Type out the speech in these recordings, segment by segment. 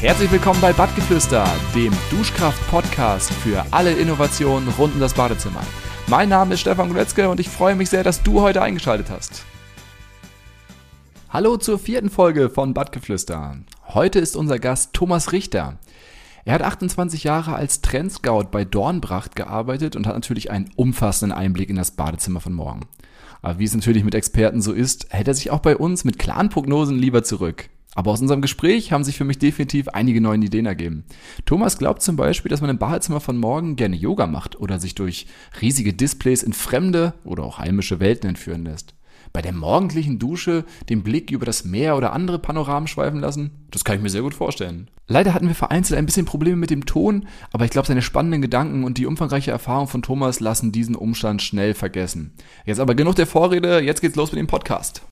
Herzlich willkommen bei Badgeflüster, dem Duschkraft-Podcast für alle Innovationen rund um das Badezimmer. Mein Name ist Stefan Guletzke und ich freue mich sehr, dass du heute eingeschaltet hast. Hallo zur vierten Folge von Badgeflüster. Heute ist unser Gast Thomas Richter. Er hat 28 Jahre als Trendscout bei Dornbracht gearbeitet und hat natürlich einen umfassenden Einblick in das Badezimmer von morgen. Aber wie es natürlich mit Experten so ist, hält er sich auch bei uns mit klaren Prognosen lieber zurück. Aber aus unserem Gespräch haben sich für mich definitiv einige neue Ideen ergeben. Thomas glaubt zum Beispiel, dass man im Badezimmer von morgen gerne Yoga macht oder sich durch riesige Displays in fremde oder auch heimische Welten entführen lässt. Bei der morgendlichen Dusche den Blick über das Meer oder andere Panoramen schweifen lassen? Das kann ich mir sehr gut vorstellen. Leider hatten wir vereinzelt ein bisschen Probleme mit dem Ton, aber ich glaube, seine spannenden Gedanken und die umfangreiche Erfahrung von Thomas lassen diesen Umstand schnell vergessen. Jetzt aber genug der Vorrede, jetzt geht's los mit dem Podcast.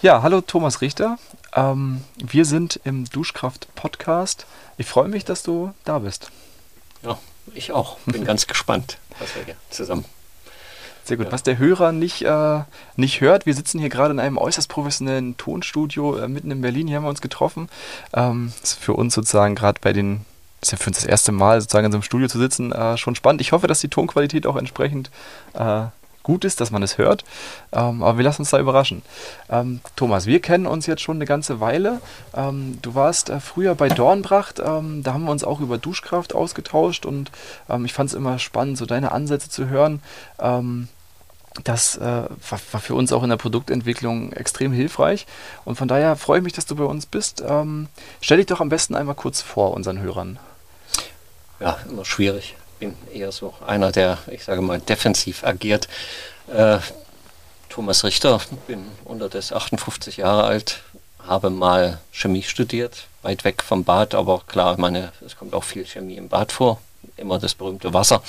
Ja, hallo Thomas Richter. Ähm, wir sind im Duschkraft-Podcast. Ich freue mich, dass du da bist. Ja, ich auch. Bin ganz gespannt, was wir hier zusammen. Sehr gut. Ja. Was der Hörer nicht, äh, nicht hört, wir sitzen hier gerade in einem äußerst professionellen Tonstudio äh, mitten in Berlin. Hier haben wir uns getroffen. Ähm, ist für uns sozusagen gerade bei den das ist ja für uns das erste Mal sozusagen in so einem Studio zu sitzen, äh, schon spannend. Ich hoffe, dass die Tonqualität auch entsprechend äh, gut ist, dass man es hört. Ähm, aber wir lassen uns da überraschen. Ähm, Thomas, wir kennen uns jetzt schon eine ganze Weile. Ähm, du warst äh, früher bei Dornbracht. Ähm, da haben wir uns auch über Duschkraft ausgetauscht und ähm, ich fand es immer spannend, so deine Ansätze zu hören. Ähm, das äh, war, war, für uns auch in der Produktentwicklung extrem hilfreich. Und von daher freue ich mich, dass du bei uns bist. stell dich doch am besten einmal kurz vor unseren Hörern. Ja, immer schwierig bin eher so einer, der, ich sage mal, defensiv agiert. Äh, Thomas Richter, bin unter das 58 Jahre alt, habe mal Chemie studiert, weit weg vom Bad, aber klar, meine, es kommt auch viel Chemie im Bad vor, immer das berühmte Wasser,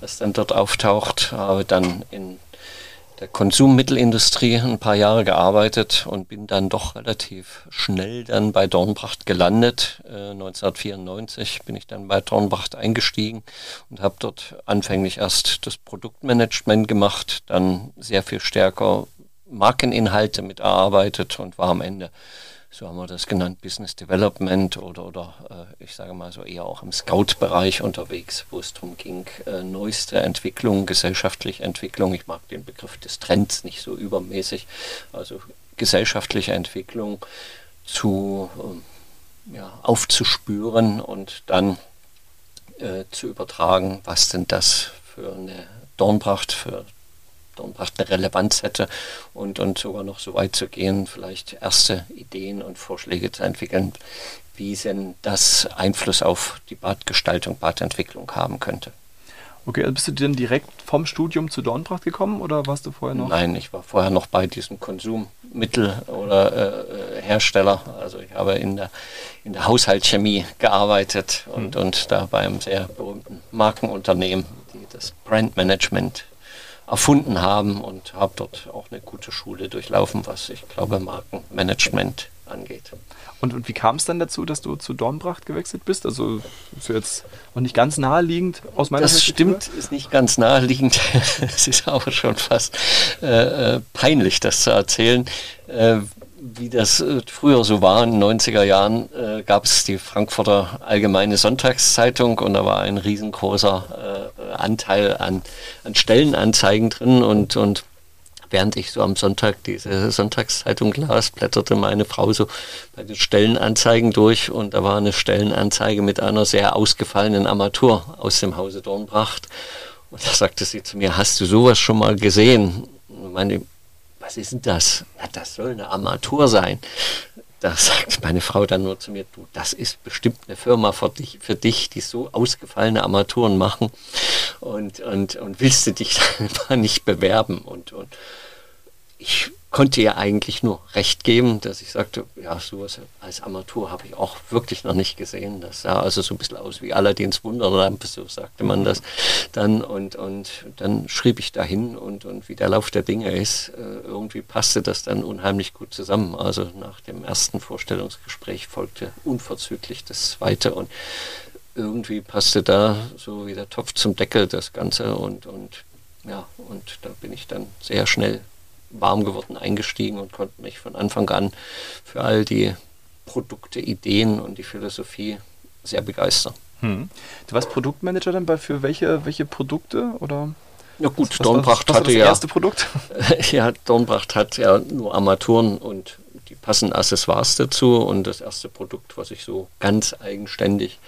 was dann dort auftaucht, habe dann in der Konsummittelindustrie ein paar Jahre gearbeitet und bin dann doch relativ schnell dann bei Dornbracht gelandet. Äh, 1994 bin ich dann bei Dornbracht eingestiegen und habe dort anfänglich erst das Produktmanagement gemacht, dann sehr viel stärker Markeninhalte mitarbeitet und war am Ende so haben wir das genannt, Business Development oder, oder äh, ich sage mal so eher auch im Scout-Bereich unterwegs, wo es darum ging, äh, neueste Entwicklung, gesellschaftliche Entwicklung, ich mag den Begriff des Trends nicht so übermäßig, also gesellschaftliche Entwicklung zu äh, ja, aufzuspüren und dann äh, zu übertragen, was denn das für eine Dornbracht, für Dornbracht eine Relevanz hätte und, und sogar noch so weit zu gehen, vielleicht erste Ideen und Vorschläge zu entwickeln, wie denn das Einfluss auf die Badgestaltung, Badentwicklung haben könnte. Okay, also bist du denn direkt vom Studium zu Dornbracht gekommen oder warst du vorher noch? Nein, ich war vorher noch bei diesem Konsummittel oder äh, Hersteller. Also ich habe in der, in der Haushaltschemie gearbeitet und, hm. und da bei einem sehr berühmten Markenunternehmen, die das Brandmanagement erfunden haben und habe dort auch eine gute Schule durchlaufen, was ich glaube Markenmanagement angeht. Und, und wie kam es dann dazu, dass du zu Dornbracht gewechselt bist? Also ist jetzt noch nicht ganz naheliegend aus meiner Das stimmt, ist nicht ganz naheliegend. es ist aber schon fast äh, äh peinlich, das zu erzählen. Äh, wie das äh, früher so war, in den 90er Jahren äh, gab es die Frankfurter Allgemeine Sonntagszeitung und da war ein riesengroßer äh, Anteil an, an Stellenanzeigen drin und, und während ich so am Sonntag diese Sonntagszeitung las, blätterte meine Frau so bei den Stellenanzeigen durch und da war eine Stellenanzeige mit einer sehr ausgefallenen Armatur aus dem Hause Dornbracht. Und da sagte sie zu mir, hast du sowas schon mal gesehen? Meine, was ist denn das? Ja, das soll eine Armatur sein. Da sagt meine Frau dann nur zu mir, du, das ist bestimmt eine Firma für dich, für dich die so ausgefallene Armaturen machen und, und, und willst du dich da nicht bewerben? Und, und ich konnte ihr eigentlich nur recht geben, dass ich sagte, ja, sowas als Armatur habe ich auch wirklich noch nicht gesehen. Das sah also so ein bisschen aus wie Aladdins Wunderlampe, so sagte man das dann. Und, und dann schrieb ich dahin und, und wie der Lauf der Dinge ist, äh, irgendwie passte das dann unheimlich gut zusammen. Also nach dem ersten Vorstellungsgespräch folgte unverzüglich das zweite und irgendwie passte da so wie der Topf zum Deckel das Ganze und, und ja, und da bin ich dann sehr schnell warm geworden eingestiegen und konnte mich von Anfang an für all die Produkte, Ideen und die Philosophie sehr begeistern. Hm. Du warst Produktmanager dann bei für welche, welche Produkte oder? Ja gut, was, Dornbracht was, was hatte das ja. erste Produkt? ja, Dornbracht hat ja nur Armaturen und die passenden Accessoires dazu und das erste Produkt, was ich so ganz eigenständig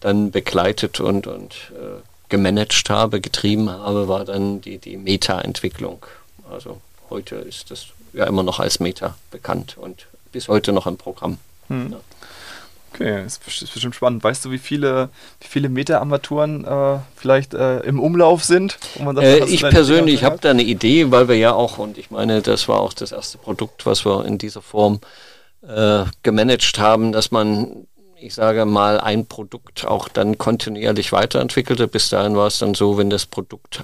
dann begleitet und, und äh, gemanagt habe, getrieben habe, war dann die, die Meta-Entwicklung. Also heute ist das ja immer noch als Meta bekannt und bis heute noch im Programm. Hm. Ja. Okay, das ist bestimmt spannend. Weißt du, wie viele, wie viele Meta-Armaturen äh, vielleicht äh, im Umlauf sind? Sagt, äh, ich persönlich habe da eine Idee, weil wir ja auch, und ich meine, das war auch das erste Produkt, was wir in dieser Form äh, gemanagt haben, dass man, ich sage mal, ein Produkt auch dann kontinuierlich weiterentwickelte. Bis dahin war es dann so, wenn das Produkt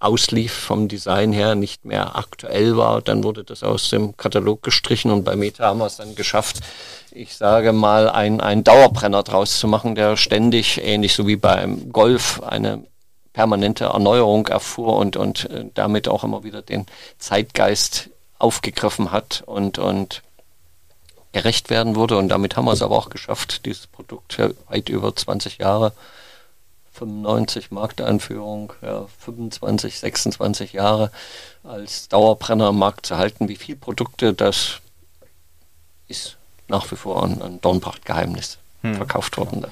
auslief vom Design her, nicht mehr aktuell war, dann wurde das aus dem Katalog gestrichen und bei Meta haben wir es dann geschafft, ich sage mal, ein, ein Dauerbrenner draus zu machen, der ständig, ähnlich so wie beim Golf, eine permanente Erneuerung erfuhr und, und äh, damit auch immer wieder den Zeitgeist aufgegriffen hat und, und gerecht werden wurde. Und damit haben wir es aber auch geschafft, dieses Produkt weit über 20 Jahre, 95 Markteinführung, ja, 25, 26 Jahre als Dauerbrenner im Markt zu halten. Wie viele Produkte das ist nach wie vor ein, ein Dornbracht-Geheimnis hm. verkauft worden.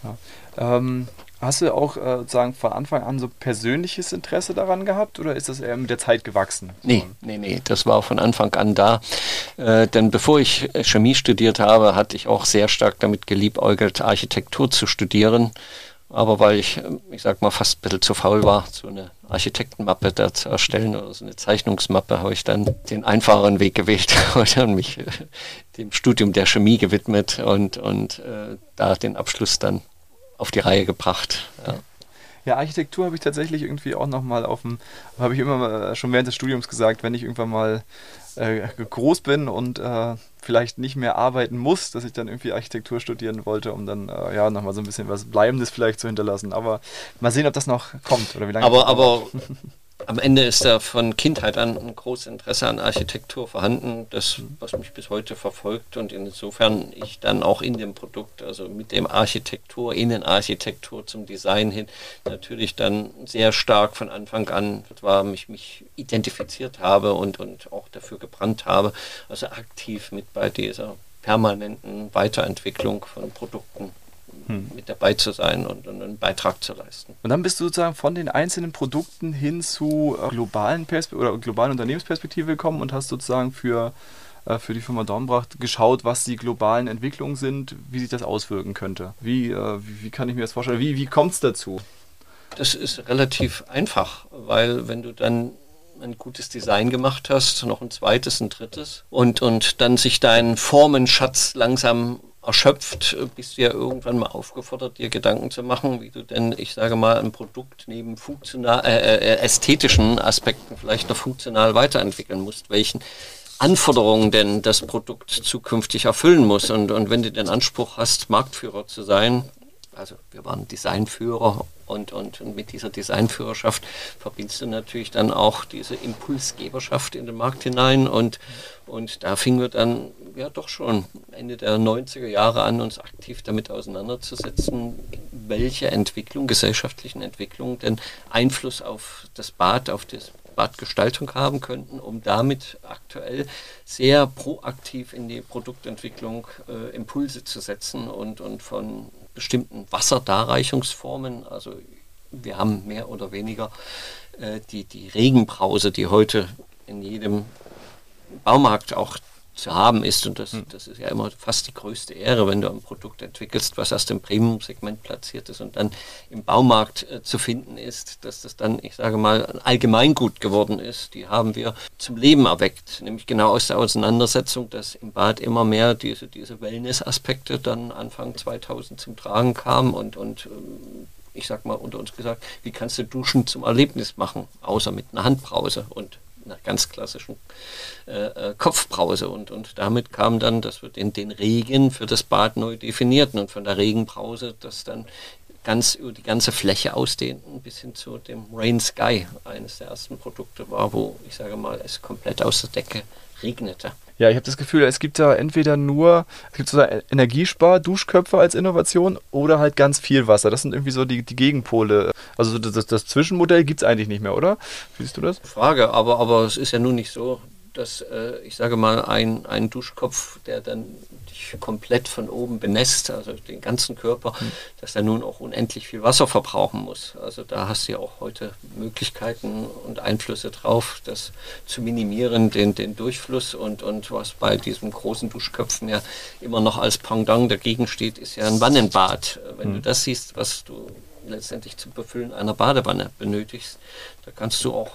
Klar. Ähm, hast du auch äh, sozusagen von Anfang an so persönliches Interesse daran gehabt oder ist das eher mit der Zeit gewachsen? Nee, nee, nee, das war von Anfang an da. Äh, denn bevor ich Chemie studiert habe, hatte ich auch sehr stark damit geliebäugelt, Architektur zu studieren. Aber weil ich, ich sag mal, fast ein bisschen zu faul war, so eine Architektenmappe da zu erstellen oder so eine Zeichnungsmappe, habe ich dann den einfacheren Weg gewählt und dann mich äh, dem Studium der Chemie gewidmet und, und äh, da den Abschluss dann auf die Reihe gebracht. Ja. Ja, Architektur habe ich tatsächlich irgendwie auch nochmal auf dem, habe ich immer schon während des Studiums gesagt, wenn ich irgendwann mal äh, groß bin und äh, vielleicht nicht mehr arbeiten muss, dass ich dann irgendwie Architektur studieren wollte, um dann äh, ja nochmal so ein bisschen was Bleibendes vielleicht zu hinterlassen. Aber mal sehen, ob das noch kommt oder wie lange. Aber, aber am Ende ist da von Kindheit an ein großes Interesse an Architektur vorhanden, das, was mich bis heute verfolgt und insofern ich dann auch in dem Produkt, also mit dem Architektur, Innenarchitektur zum Design hin, natürlich dann sehr stark von Anfang an war, mich, mich identifiziert habe und, und auch dafür gebrannt habe, also aktiv mit bei dieser permanenten Weiterentwicklung von Produkten hm. mit dabei zu sein und, und, einen Beitrag zu leisten. Und dann bist du sozusagen von den einzelnen Produkten hin zu äh, globalen Perspe oder globalen Unternehmensperspektive gekommen und hast sozusagen für, äh, für die Firma Dornbracht geschaut, was die globalen Entwicklungen sind, wie sich das auswirken könnte. Wie, äh, wie, wie, kann ich mir das vorstellen? Wie, wie kommt es dazu? Das ist relativ einfach, weil wenn du dann ein gutes Design gemacht hast, noch ein zweites, ein drittes und, und dann sich dein Formenschatz langsam erschöpft, bist du ja irgendwann mal aufgefordert, dir Gedanken zu machen, wie du denn, ich sage mal, ein Produkt neben funktional, äh, äh, äh, ästhetischen Aspekten vielleicht noch funktional weiterentwickeln musst, welchen Anforderungen denn das Produkt zukünftig erfüllen muss. Und, und wenn du den Anspruch hast, Marktführer zu sein, also wir waren Designführer und, und, und mit dieser Designführerschaft verbindest du natürlich dann auch diese Impulsgeberschaft in den Markt hinein und, und da fingen wir dann ja doch schon. Ende der 90er Jahre an, uns aktiv damit auseinanderzusetzen, welche Entwicklung, gesellschaftlichen Entwicklung denn Einfluss auf das Bad, auf das Badgestaltung haben könnten, um damit aktuell sehr proaktiv in die Produktentwicklung äh, Impulse zu setzen und, und von bestimmten Wasserdarreichungsformen, also wir haben mehr oder weniger äh, die, die Regenbrause, die heute in jedem Baumarkt auch zu haben ist. Und das, hm. das ist ja immer fast die größte Ehre, wenn du ein Produkt entwickelst, was aus dem Premium-Segment platziert ist und dann im Baumarkt äh, zu finden ist, dass das dann, ich sage mal, ein Allgemeingut geworden ist. Die haben wir zum Leben erweckt, nämlich genau aus der Auseinandersetzung, dass im Bad immer mehr diese, diese Wellness-Aspekte dann Anfang 2000 zum Tragen kamen und, und ähm, ich sag mal unter uns gesagt, wie kannst du Duschen zum Erlebnis machen, außer mit einer Handbrause und einer ganz klassischen äh, äh, Kopfbrause. Und, und damit kam dann, dass wir den, den Regen für das Bad neu definierten und von der Regenbrause das dann ganz über die ganze Fläche ausdehnten bis hin zu dem Rain Sky, eines der ersten Produkte war, wo ich sage mal, es komplett aus der Decke regnete. Ja, ich habe das Gefühl, es gibt da entweder nur, es gibt so Energiespar-Duschköpfe als Innovation oder halt ganz viel Wasser. Das sind irgendwie so die, die Gegenpole. Also das, das, das Zwischenmodell gibt es eigentlich nicht mehr, oder? Wie siehst du das? Frage, aber, aber es ist ja nun nicht so, dass äh, ich sage mal, ein, ein Duschkopf, der dann dich komplett von oben benässt, also den ganzen Körper, mhm. dass er nun auch unendlich viel Wasser verbrauchen muss. Also da hast du ja auch heute Möglichkeiten und Einflüsse drauf, das zu minimieren, den, den Durchfluss und, und was bei diesen großen Duschköpfen ja immer noch als Pendant dagegen steht, ist ja ein Wannenbad. Wenn mhm. du das siehst, was du letztendlich zum Befüllen einer Badewanne benötigst, da kannst du auch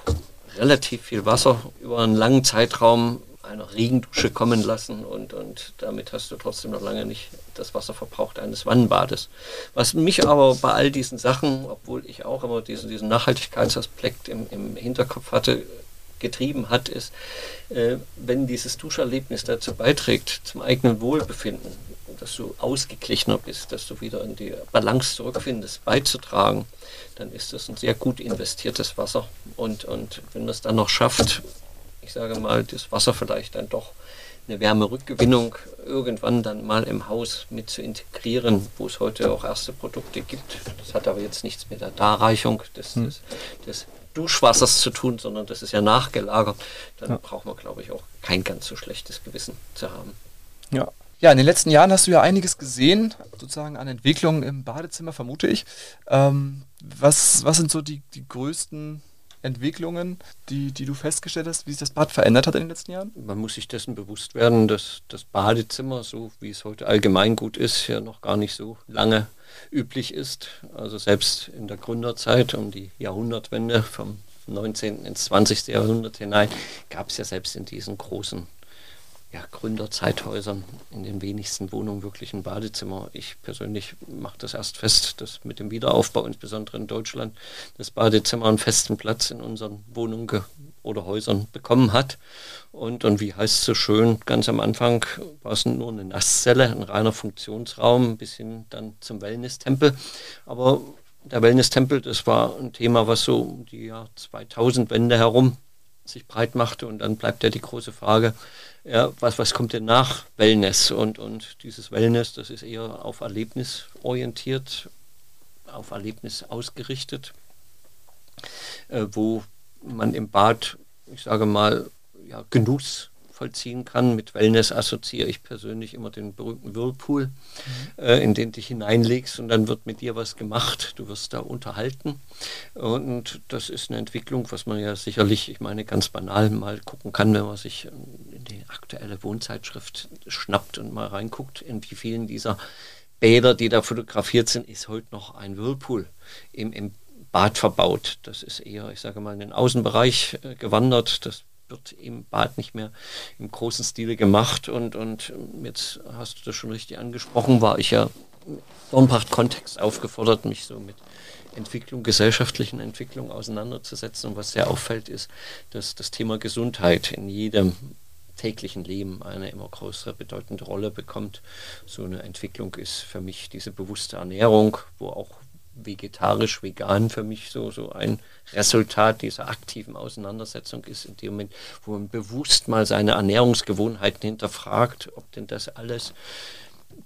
relativ viel Wasser über einen langen Zeitraum einer Regendusche kommen lassen und, und damit hast du trotzdem noch lange nicht das Wasser verbraucht eines Wannenbades. Was mich aber bei all diesen Sachen, obwohl ich auch immer diesen, diesen Nachhaltigkeitsaspekt im, im Hinterkopf hatte, getrieben hat, ist, äh, wenn dieses Duscherlebnis dazu beiträgt, zum eigenen Wohlbefinden, dass du ausgeglichener bist, dass du wieder in die Balance zurückfindest, beizutragen, dann ist das ein sehr gut investiertes Wasser. Und, und wenn das dann noch schafft, ich sage mal, das Wasser vielleicht dann doch eine Wärmerückgewinnung irgendwann dann mal im Haus mit zu integrieren, wo es heute auch erste Produkte gibt. Das hat aber jetzt nichts mit der Darreichung des, hm. des, des Duschwassers zu tun, sondern das ist ja nachgelagert. Dann ja. braucht man, glaube ich, auch kein ganz so schlechtes Gewissen zu haben. Ja, ja, in den letzten Jahren hast du ja einiges gesehen, sozusagen an Entwicklungen im Badezimmer, vermute ich. Ähm, was, was sind so die, die größten Entwicklungen, die, die du festgestellt hast, wie sich das Bad verändert hat in den letzten Jahren? Man muss sich dessen bewusst werden, dass das Badezimmer, so wie es heute allgemein gut ist, ja noch gar nicht so lange üblich ist. Also selbst in der Gründerzeit um die Jahrhundertwende vom 19. ins 20. Jahrhundert hinein gab es ja selbst in diesen großen ja, Gründerzeithäusern in den wenigsten Wohnungen wirklich ein Badezimmer. Ich persönlich mache das erst fest, dass mit dem Wiederaufbau, insbesondere in Deutschland, das Badezimmer einen festen Platz in unseren Wohnungen oder Häusern bekommen hat. Und, und wie heißt es so schön, ganz am Anfang war es nur eine Nasszelle, ein reiner Funktionsraum, bis hin dann zum Wellness-Tempel. Aber der Wellness-Tempel, das war ein Thema, was so um die Jahr 2000 Wende herum sich breit machte. Und dann bleibt ja die große Frage, ja, was, was kommt denn nach Wellness? Und, und dieses Wellness, das ist eher auf Erlebnis orientiert, auf Erlebnis ausgerichtet, äh, wo man im Bad, ich sage mal, ja, Genuss vollziehen kann. Mit Wellness assoziiere ich persönlich immer den berühmten Whirlpool, mhm. äh, in den du dich hineinlegst und dann wird mit dir was gemacht. Du wirst da unterhalten. Und das ist eine Entwicklung, was man ja sicherlich, ich meine, ganz banal mal gucken kann, wenn man sich in die aktuelle Wohnzeitschrift schnappt und mal reinguckt, in wie vielen dieser Bäder, die da fotografiert sind, ist heute noch ein Whirlpool im, im Bad verbaut. Das ist eher, ich sage mal, in den Außenbereich äh, gewandert. Das wird im Bad nicht mehr im großen Stile gemacht. Und, und jetzt hast du das schon richtig angesprochen, war ich ja im Dornbracht-Kontext aufgefordert, mich so mit Entwicklung, gesellschaftlichen Entwicklung auseinanderzusetzen. Und was sehr auffällt, ist, dass das Thema Gesundheit in jedem täglichen Leben eine immer größere bedeutende Rolle bekommt. So eine Entwicklung ist für mich diese bewusste Ernährung, wo auch vegetarisch, vegan für mich so, so ein Resultat dieser aktiven Auseinandersetzung ist, in dem Moment, wo man bewusst mal seine Ernährungsgewohnheiten hinterfragt, ob denn das alles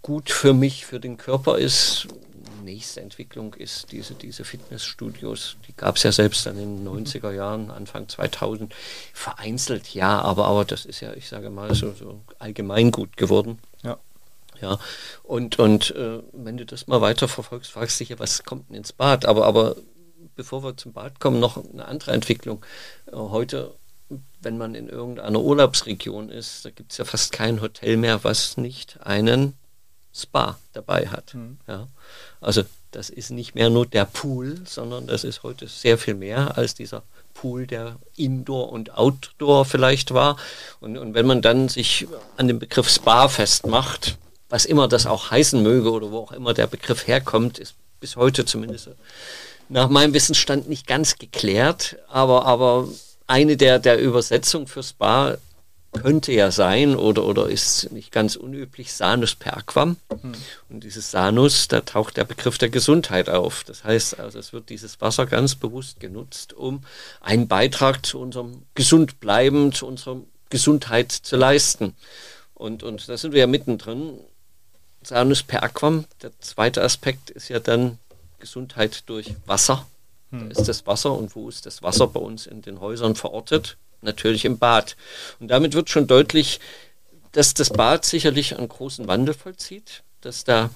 gut für mich, für den Körper ist. Nächste Entwicklung ist diese, diese Fitnessstudios, die gab es ja selbst dann in den 90er Jahren, Anfang 2000, vereinzelt ja, aber, aber das ist ja, ich sage mal, so, so allgemein gut geworden. Ja. Ja, und, und äh, wenn du das mal weiter verfolgst, fragst du dich ja, was kommt denn ins Bad? Aber, aber bevor wir zum Bad kommen, noch eine andere Entwicklung. Äh, heute, wenn man in irgendeiner Urlaubsregion ist, da gibt es ja fast kein Hotel mehr, was nicht einen Spa dabei hat. Mhm. Ja, also das ist nicht mehr nur der Pool, sondern das ist heute sehr viel mehr als dieser Pool, der Indoor und Outdoor vielleicht war. Und, und wenn man dann sich an dem Begriff Spa festmacht, was immer das auch heißen möge oder wo auch immer der Begriff herkommt, ist bis heute zumindest nach meinem Wissensstand nicht ganz geklärt, aber, aber eine der, der Übersetzungen für Spa könnte ja sein oder, oder ist nicht ganz unüblich Sanus per aquam. Hm. Und dieses Sanus, da taucht der Begriff der Gesundheit auf. Das heißt also, es wird dieses Wasser ganz bewusst genutzt, um einen Beitrag zu unserem Gesundbleiben, zu unserem Gesundheit zu leisten. Und, und da sind wir ja mittendrin. Sanus per Aquam, der zweite Aspekt ist ja dann Gesundheit durch Wasser. Da hm. ist das Wasser und wo ist das Wasser bei uns in den Häusern verortet? Natürlich im Bad. Und damit wird schon deutlich, dass das Bad sicherlich einen großen Wandel vollzieht, dass da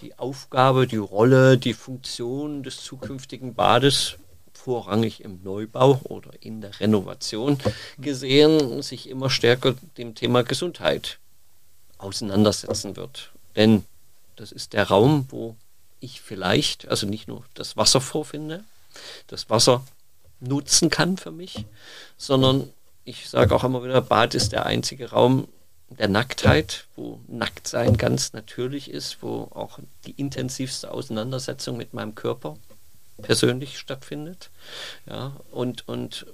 die Aufgabe, die Rolle, die Funktion des zukünftigen Bades vorrangig im Neubau oder in der Renovation gesehen, sich immer stärker dem Thema Gesundheit auseinandersetzen wird. Denn das ist der Raum, wo ich vielleicht, also nicht nur das Wasser vorfinde, das Wasser nutzen kann für mich, sondern ich sage auch immer wieder, Bad ist der einzige Raum der Nacktheit, wo Nacktsein ganz natürlich ist, wo auch die intensivste Auseinandersetzung mit meinem Körper persönlich stattfindet. Ja, und, und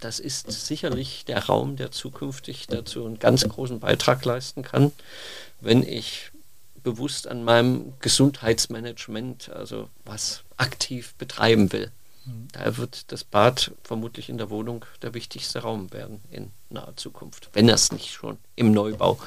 das ist sicherlich der Raum, der zukünftig dazu einen ganz großen Beitrag leisten kann, wenn ich bewusst an meinem Gesundheitsmanagement, also was aktiv betreiben will. Mhm. Da wird das Bad vermutlich in der Wohnung der wichtigste Raum werden in naher Zukunft, wenn es nicht schon im Neubau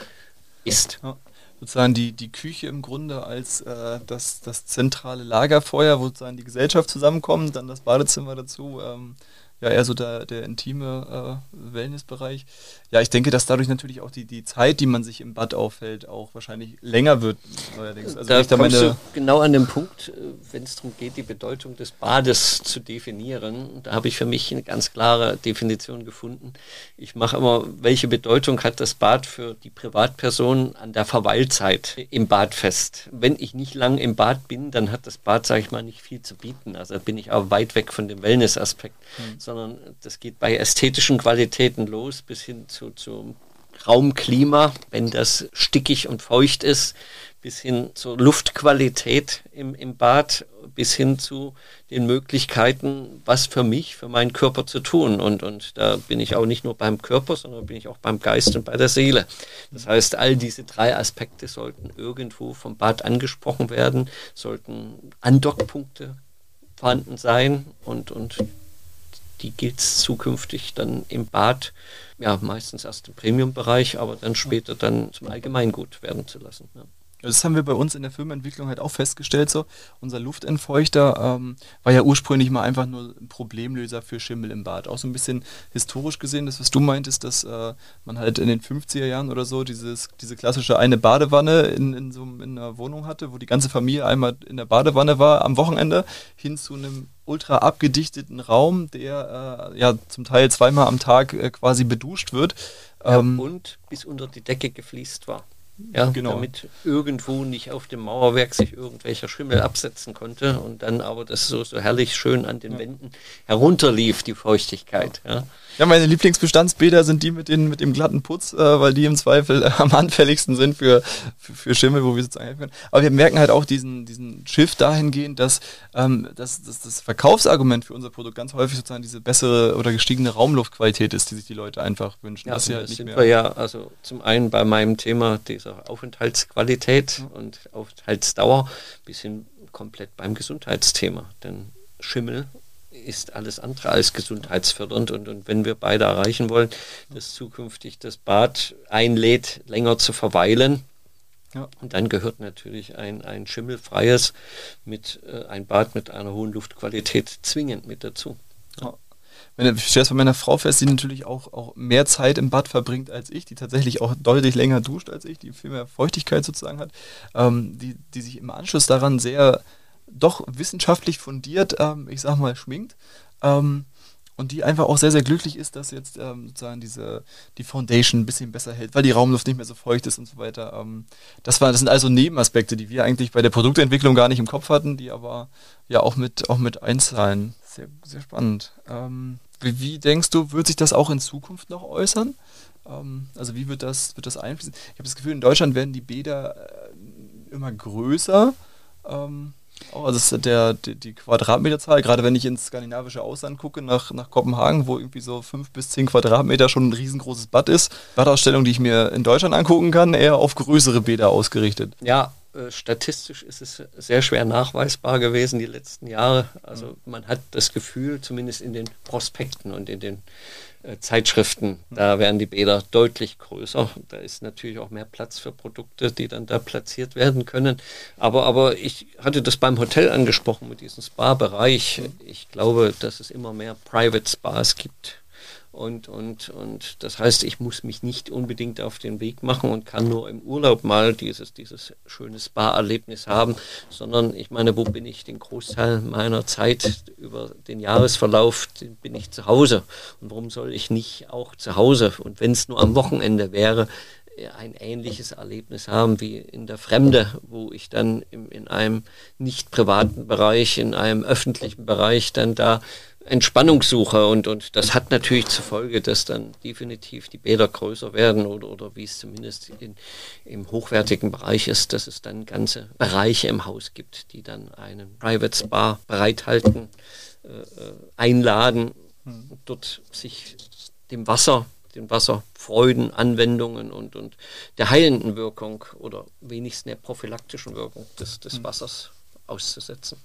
ist. Ja sozusagen die, die Küche im Grunde als äh, das, das zentrale Lagerfeuer, wo sozusagen die Gesellschaft zusammenkommt, dann das Badezimmer dazu. Ähm, ja eher so der, der intime äh, Wellnessbereich. Ja, ich denke, dass dadurch natürlich auch die, die Zeit, die man sich im Bad aufhält, auch wahrscheinlich länger wird neuerdings. Also da kommst da du genau an den Punkt, äh, wenn es darum geht, die Bedeutung des Bades zu definieren. Da habe ich für mich eine ganz klare Definition gefunden. Ich mache immer, welche Bedeutung hat das Bad für die Privatperson an der Verweilzeit im Bad fest. Wenn ich nicht lang im Bad bin, dann hat das Bad, sage ich mal, nicht viel zu bieten. Also bin ich auch weit weg von dem Wellnessaspekt. Mhm sondern das geht bei ästhetischen Qualitäten los bis hin zu, zu Raumklima, wenn das stickig und feucht ist, bis hin zur Luftqualität im, im Bad, bis hin zu den Möglichkeiten, was für mich, für meinen Körper zu tun. Und, und da bin ich auch nicht nur beim Körper, sondern bin ich auch beim Geist und bei der Seele. Das heißt, all diese drei Aspekte sollten irgendwo vom Bad angesprochen werden, sollten Andockpunkte vorhanden sein und, und die gilt es zukünftig dann im Bad, ja, meistens erst im Premium-Bereich, aber dann später dann zum Allgemeingut werden zu lassen. Ja. Das haben wir bei uns in der Firmenentwicklung halt auch festgestellt. So, unser Luftentfeuchter ähm, war ja ursprünglich mal einfach nur ein Problemlöser für Schimmel im Bad. Auch so ein bisschen historisch gesehen, das was du meintest, dass äh, man halt in den 50er Jahren oder so dieses, diese klassische eine Badewanne in, in so in einer Wohnung hatte, wo die ganze Familie einmal in der Badewanne war am Wochenende, hin zu einem ultra abgedichteten Raum, der äh, ja zum Teil zweimal am Tag äh, quasi beduscht wird. Ja, ähm, und bis unter die Decke gefliest war ja, genau. damit irgendwo nicht auf dem Mauerwerk sich irgendwelcher Schimmel absetzen konnte und dann aber das so, so herrlich schön an den ja. Wänden herunterlief, die Feuchtigkeit. Ja. ja, meine Lieblingsbestandsbäder sind die mit, den, mit dem glatten Putz, äh, weil die im Zweifel äh, am anfälligsten sind für, für, für, Schimmel, wo wir sozusagen helfen können. Aber wir merken halt auch diesen, diesen Shift dahingehend, dass, ähm, dass, dass das Verkaufsargument für unser Produkt ganz häufig sozusagen diese bessere oder gestiegene Raumluftqualität ist, die sich die Leute einfach wünschen. Ja, das, halt sind wir ja also zum einen bei meinem Thema dieser dieser Aufenthaltsqualität und Aufenthaltsdauer bis hin komplett beim Gesundheitsthema. Denn Schimmel ist alles andere als gesundheitsfördernd und, und wenn wir beide erreichen wollen, dass zukünftig das Bad einlädt, länger zu verweilen, ja. Und dann gehört natürlich ein, ein schimmelfreies mit äh, ein Bad mit einer hohen Luftqualität zwingend mit dazu. Ja ich stelle es bei meiner Frau fest, die natürlich auch, auch mehr Zeit im Bad verbringt als ich, die tatsächlich auch deutlich länger duscht als ich, die viel mehr Feuchtigkeit sozusagen hat, ähm, die, die sich im Anschluss daran sehr doch wissenschaftlich fundiert, ähm, ich sag mal, schminkt. Ähm, und die einfach auch sehr, sehr glücklich ist, dass jetzt ähm, sozusagen diese, die Foundation ein bisschen besser hält, weil die Raumluft nicht mehr so feucht ist und so weiter. Ähm, das, war, das sind also Nebenaspekte, die wir eigentlich bei der Produktentwicklung gar nicht im Kopf hatten, die aber ja auch mit, auch mit einzahlen. Sehr, sehr spannend. Ähm, wie, wie, denkst du, wird sich das auch in Zukunft noch äußern? Ähm, also wie wird das, wird das einfließen? Ich habe das Gefühl, in Deutschland werden die Bäder äh, immer größer. Ähm, also der, die, die, Quadratmeterzahl, gerade wenn ich ins skandinavische Ausland gucke, nach, nach Kopenhagen, wo irgendwie so fünf bis zehn Quadratmeter schon ein riesengroßes Bad ist. Badausstellung, die ich mir in Deutschland angucken kann, eher auf größere Bäder ausgerichtet. Ja, statistisch ist es sehr schwer nachweisbar gewesen die letzten Jahre. Also man hat das Gefühl, zumindest in den Prospekten und in den äh, Zeitschriften, da werden die Bäder deutlich größer. Da ist natürlich auch mehr Platz für Produkte, die dann da platziert werden können. Aber, aber ich hatte das beim Hotel angesprochen mit diesem Spa-Bereich. Ich glaube, dass es immer mehr Private Spas gibt und, und, und das heißt, ich muss mich nicht unbedingt auf den Weg machen und kann nur im Urlaub mal dieses, dieses schöne Spa-Erlebnis haben, sondern ich meine, wo bin ich den Großteil meiner Zeit über den Jahresverlauf, bin ich zu Hause. Und warum soll ich nicht auch zu Hause? Und wenn es nur am Wochenende wäre, ein ähnliches Erlebnis haben wie in der Fremde, wo ich dann in einem nicht privaten Bereich, in einem öffentlichen Bereich dann da Entspannungssuche und, und das hat natürlich zur Folge, dass dann definitiv die Bäder größer werden oder, oder wie es zumindest in, im hochwertigen Bereich ist, dass es dann ganze Bereiche im Haus gibt, die dann einen Private Spa bereithalten, äh, äh einladen, mhm. dort sich dem Wasser, den Wasserfreuden, Anwendungen und, und der heilenden Wirkung oder wenigstens der prophylaktischen Wirkung des, des hm. Wassers auszusetzen.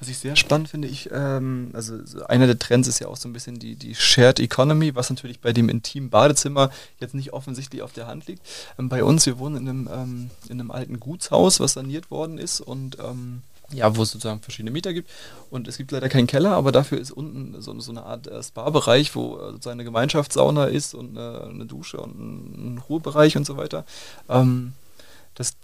Was ich sehr spannend finde, ich, ähm, also einer der Trends ist ja auch so ein bisschen die, die Shared Economy, was natürlich bei dem intimen Badezimmer jetzt nicht offensichtlich auf der Hand liegt. Ähm, bei uns, wir wohnen in einem, ähm, in einem alten Gutshaus, was saniert worden ist und ähm, ja, wo es sozusagen verschiedene Mieter gibt. Und es gibt leider keinen Keller, aber dafür ist unten so, so eine Art äh, Spa-Bereich, wo äh, sozusagen eine Gemeinschaftssauna ist und eine, eine Dusche und ein, ein Ruhebereich und so weiter. Ähm, das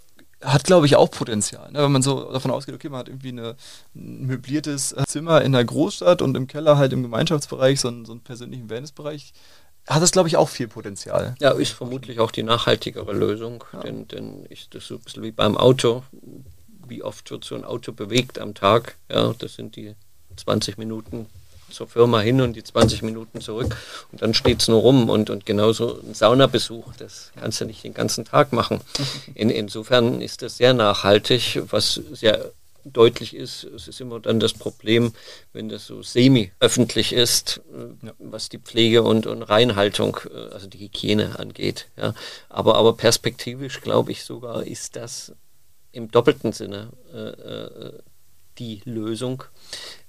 hat, glaube ich, auch Potenzial. Ne? Wenn man so davon ausgeht, okay, man hat irgendwie eine, ein möbliertes äh, Zimmer in der Großstadt und im Keller halt im Gemeinschaftsbereich so einen, so einen persönlichen Wellnessbereich, hat das, glaube ich, auch viel Potenzial. Ja, ist vermutlich auch die nachhaltigere Lösung, ja. denn, denn ich, das ist so ein bisschen wie beim Auto. Wie oft wird so ein Auto bewegt am Tag? Ja, das sind die 20 Minuten zur Firma hin und die 20 Minuten zurück und dann steht es nur rum und, und genauso ein Saunabesuch, das kannst du nicht den ganzen Tag machen. In, insofern ist das sehr nachhaltig, was sehr deutlich ist, es ist immer dann das Problem, wenn das so semi-öffentlich ist, ja. was die Pflege und, und Reinhaltung, äh, also die Hygiene angeht. Ja. Aber, aber perspektivisch glaube ich sogar, ist das im doppelten Sinne äh, äh die Lösung.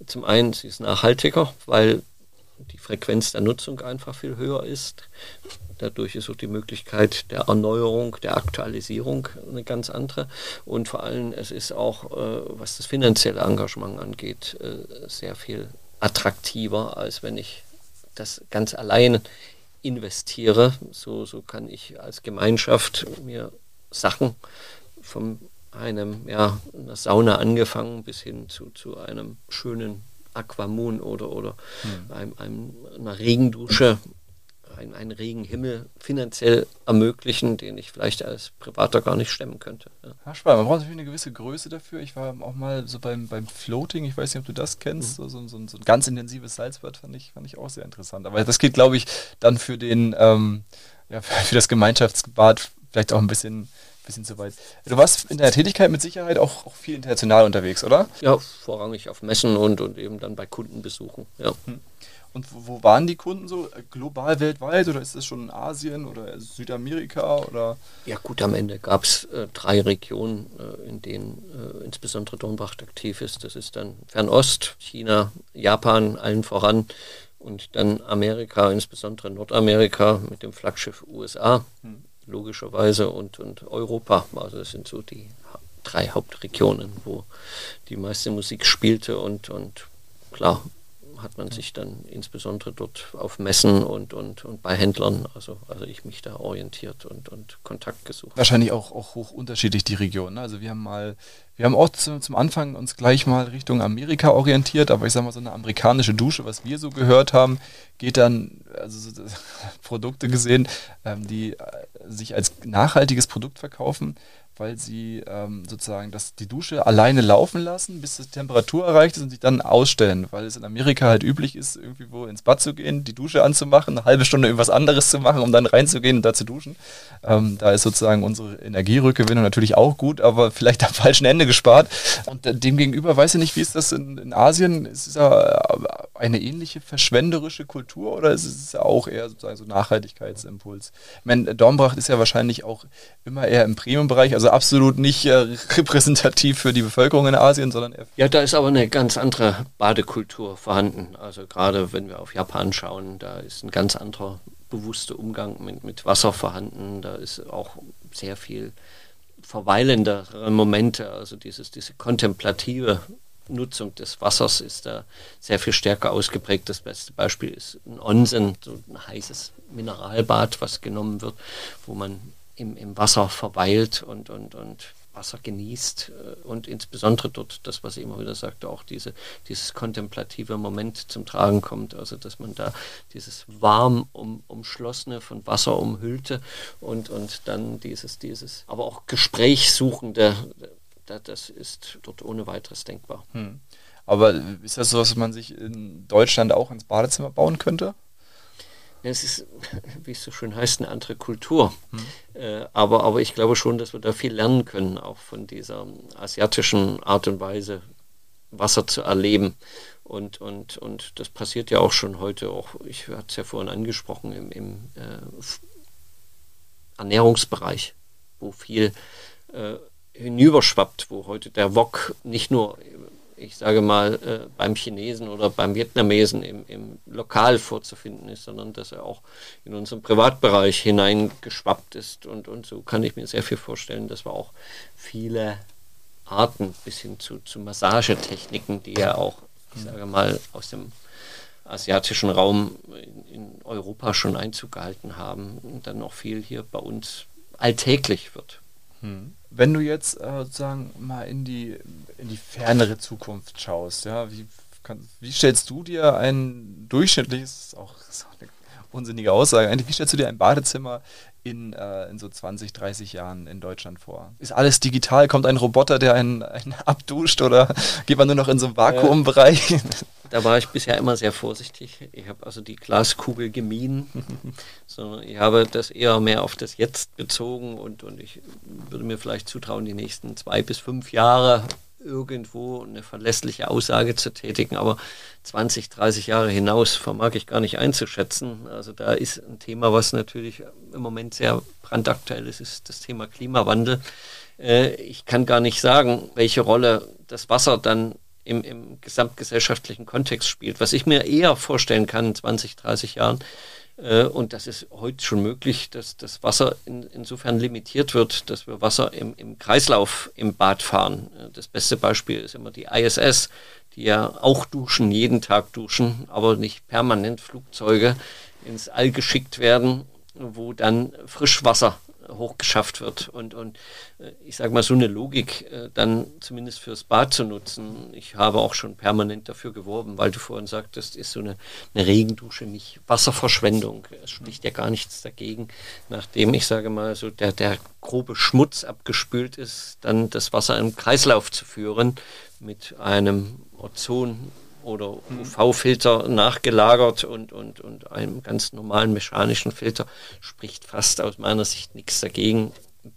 Zum einen, sie ist nachhaltiger, weil die Frequenz der Nutzung einfach viel höher ist. Dadurch ist auch die Möglichkeit der Erneuerung, der Aktualisierung eine ganz andere. Und vor allem, es ist auch, äh, was das finanzielle Engagement angeht, äh, sehr viel attraktiver, als wenn ich das ganz allein investiere. So, so kann ich als Gemeinschaft mir Sachen vom einem, ja, einer Sauna angefangen bis hin zu, zu einem schönen Aquamoon oder, oder hm. einem, einem, einer Regendusche, einen, einen Regenhimmel finanziell ermöglichen, den ich vielleicht als Privater gar nicht stemmen könnte. Ja. ja spannend. Man braucht natürlich eine gewisse Größe dafür. Ich war auch mal so beim, beim Floating, ich weiß nicht, ob du das kennst, mhm. so, so, so, ein ganz intensives Salzbad fand ich, fand ich auch sehr interessant. Aber das geht, glaube ich, dann für den, ähm, ja, für das Gemeinschaftsbad vielleicht auch ein bisschen bisschen zu weit. Du warst in deiner Tätigkeit mit Sicherheit auch, auch viel international unterwegs, oder? Ja, vorrangig auf Messen und, und eben dann bei Kundenbesuchen. Ja. Hm. Und wo, waren die Kunden so? Global, weltweit oder ist das schon Asien oder Südamerika? Oder? Ja gut, am Ende gab es äh, drei Regionen, äh, in denen äh, insbesondere Dornbracht aktiv ist. Das ist dann Fernost, China, Japan allen voran und dann Amerika, insbesondere Nordamerika mit dem Flaggschiff USA. Hm logischerweise und, und Europa. Also das sind so die drei Hauptregionen, wo die meiste Musik spielte und, und klar hat man sich dann insbesondere dort auf Messen und, und, und bei Händlern, also, also ich mich da orientiert und, und Kontakt gesucht. Wahrscheinlich auch, auch hoch unterschiedlich die Region. Ne? Also wir haben mal, wir haben auch zu, zum Anfang uns gleich mal Richtung Amerika orientiert, aber ich sag mal, so eine amerikanische Dusche, was wir so gehört haben, geht dann, also so, Produkte gesehen, ähm, die äh, sich als nachhaltiges Produkt verkaufen, weil sie ähm, sozusagen das, die Dusche alleine laufen lassen, bis die Temperatur erreicht ist und sich dann ausstellen, weil es in Amerika halt üblich ist, irgendwie wo ins Bad zu gehen, die Dusche anzumachen, eine halbe Stunde irgendwas anderes zu machen, um dann reinzugehen und da zu duschen. Ähm, da ist sozusagen unsere Energierückgewinnung natürlich auch gut, aber vielleicht am falschen Ende gespart. Und demgegenüber weiß ich nicht, wie ist das in, in Asien? Ist es ja eine ähnliche verschwenderische Kultur oder ist es auch eher sozusagen so Nachhaltigkeitsimpuls? Ich meine, Dornbracht ist ja wahrscheinlich auch immer eher im Premium-Bereich, also absolut nicht äh, repräsentativ für die Bevölkerung in Asien, sondern eher. Ja, da ist aber eine ganz andere Badekultur vorhanden. Also gerade wenn wir auf Japan schauen, da ist ein ganz anderer bewusster Umgang mit, mit Wasser vorhanden. Da ist auch sehr viel verweilendere Momente, also dieses, diese kontemplative Nutzung des Wassers ist da sehr viel stärker ausgeprägt. Das beste Beispiel ist ein Onsen, so ein heißes Mineralbad, was genommen wird, wo man im, im Wasser verweilt und, und, und Wasser genießt äh, und insbesondere dort das, was ich immer wieder sagte, auch diese, dieses kontemplative Moment zum Tragen kommt, also dass man da dieses warm um, umschlossene, von Wasser umhüllte und, und dann dieses, dieses, aber auch Gesprächssuchende, das ist dort ohne weiteres denkbar. Hm. Aber ist das so, was man sich in Deutschland auch ins Badezimmer bauen könnte? Es ist, wie es so schön heißt, eine andere Kultur. Hm. Äh, aber, aber ich glaube schon, dass wir da viel lernen können, auch von dieser asiatischen Art und Weise, Wasser zu erleben. Und, und, und das passiert ja auch schon heute, auch ich hatte es ja vorhin angesprochen, im, im äh, Ernährungsbereich, wo viel äh, hinüberschwappt, wo heute der Wok nicht nur ich sage mal, äh, beim Chinesen oder beim Vietnamesen im, im Lokal vorzufinden ist, sondern dass er auch in unseren Privatbereich hineingeschwappt ist. Und, und so kann ich mir sehr viel vorstellen, dass wir auch viele Arten bis hin zu, zu Massagetechniken, die ja auch, ich sage mal, aus dem asiatischen Raum in, in Europa schon Einzug gehalten haben und dann noch viel hier bei uns alltäglich wird. Hm. Wenn du jetzt äh, sozusagen mal in die, in die fernere Zukunft schaust, ja, wie, kann, wie stellst du dir ein durchschnittliches, auch, ist auch eine unsinnige Aussage, wie stellst du dir ein Badezimmer in, äh, in so 20, 30 Jahren in Deutschland vor? Ist alles digital? Kommt ein Roboter, der einen, einen abduscht oder geht man nur noch in so einen Vakuumbereich? Da war ich bisher immer sehr vorsichtig. Ich habe also die Glaskugel gemieden, sondern ich habe das eher mehr auf das Jetzt bezogen und, und ich würde mir vielleicht zutrauen, die nächsten zwei bis fünf Jahre irgendwo eine verlässliche Aussage zu tätigen, aber 20, 30 Jahre hinaus vermag ich gar nicht einzuschätzen. Also da ist ein Thema, was natürlich im Moment sehr brandaktuell ist, ist das Thema Klimawandel. Äh, ich kann gar nicht sagen, welche Rolle das Wasser dann im, im gesamtgesellschaftlichen Kontext spielt. Was ich mir eher vorstellen kann in 20, 30 Jahren, und das ist heute schon möglich, dass das Wasser in, insofern limitiert wird, dass wir Wasser im, im Kreislauf im Bad fahren. Äh, das beste Beispiel ist immer die ISS, die ja auch duschen, jeden Tag duschen, aber nicht permanent Flugzeuge ins All geschickt werden, wo dann Frischwasser hochgeschafft wird und, und äh, ich sage mal so eine Logik äh, dann zumindest fürs Bad zu nutzen. Ich habe auch schon permanent dafür geworben, weil du vorhin sagtest, ist so eine, eine Regendusche nicht Wasserverschwendung. Es spricht ja gar nichts dagegen, nachdem ich sage mal so der, der grobe Schmutz abgespült ist, dann das Wasser im Kreislauf zu führen mit einem Ozon oder UV-Filter nachgelagert und, und, und einem ganz normalen mechanischen Filter spricht fast aus meiner Sicht nichts dagegen,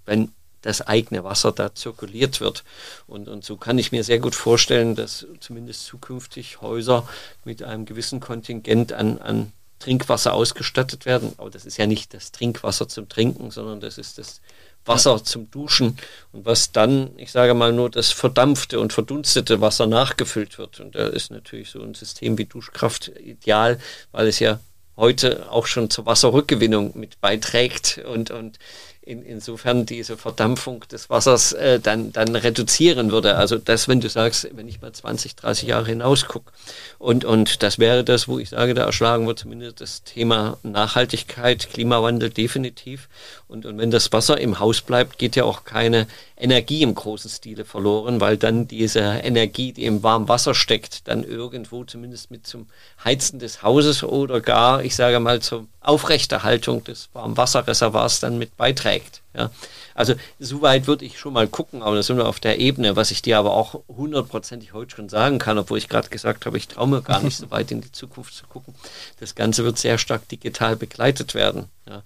wenn das eigene Wasser da zirkuliert wird. Und, und so kann ich mir sehr gut vorstellen, dass zumindest zukünftig Häuser mit einem gewissen Kontingent an, an Trinkwasser ausgestattet werden. Aber das ist ja nicht das Trinkwasser zum Trinken, sondern das ist das Wasser zum Duschen und was dann, ich sage mal, nur das verdampfte und verdunstete Wasser nachgefüllt wird. Und da ist natürlich so ein System wie Duschkraft ideal, weil es ja heute auch schon zur Wasserrückgewinnung mit beiträgt und, und in, insofern diese Verdampfung des Wassers äh, dann, dann reduzieren würde. Also das, wenn du sagst, wenn ich mal 20, 30 Jahre hinaus gucke. Und, und das wäre das, wo ich sage, da erschlagen wir zumindest das Thema Nachhaltigkeit, Klimawandel definitiv. Und, und wenn das Wasser im Haus bleibt, geht ja auch keine Energie im großen Stile verloren, weil dann diese Energie, die im warmen Wasser steckt, dann irgendwo zumindest mit zum Heizen des Hauses oder gar, ich sage mal, zur Aufrechterhaltung des Warmwasserreservoirs dann mit beiträgt. Ja. Also soweit würde ich schon mal gucken, aber da sind wir auf der Ebene, was ich dir aber auch hundertprozentig heute schon sagen kann, obwohl ich gerade gesagt habe, ich traue mir gar nicht so weit in die Zukunft zu gucken. Das Ganze wird sehr stark digital begleitet werden. Ja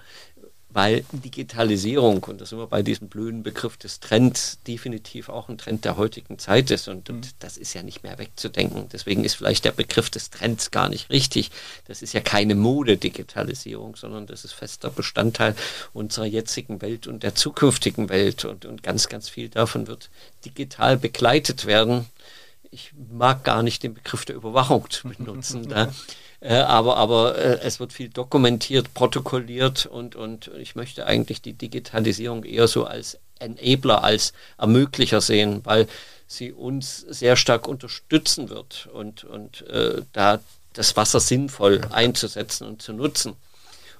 weil Digitalisierung, und da sind wir bei diesem blöden Begriff des Trends, definitiv auch ein Trend der heutigen Zeit ist. Und, und, mhm. das ist ja nicht mehr wegzudenken. Deswegen ist vielleicht der Begriff des Trends gar nicht richtig. Das ist ja keine Mode-Digitalisierung, sondern das ist fester Bestandteil unserer jetzigen Welt und der zukünftigen Welt. Und, und ganz, ganz viel davon wird digital begleitet werden. Ich mag gar nicht den Begriff der Überwachung zu benutzen. da äh, aber aber äh, es wird viel dokumentiert, protokolliert und, und ich möchte eigentlich die Digitalisierung eher so als Enabler, als Ermöglicher sehen, weil sie uns sehr stark unterstützen wird und, und äh, da das Wasser sinnvoll einzusetzen und zu nutzen.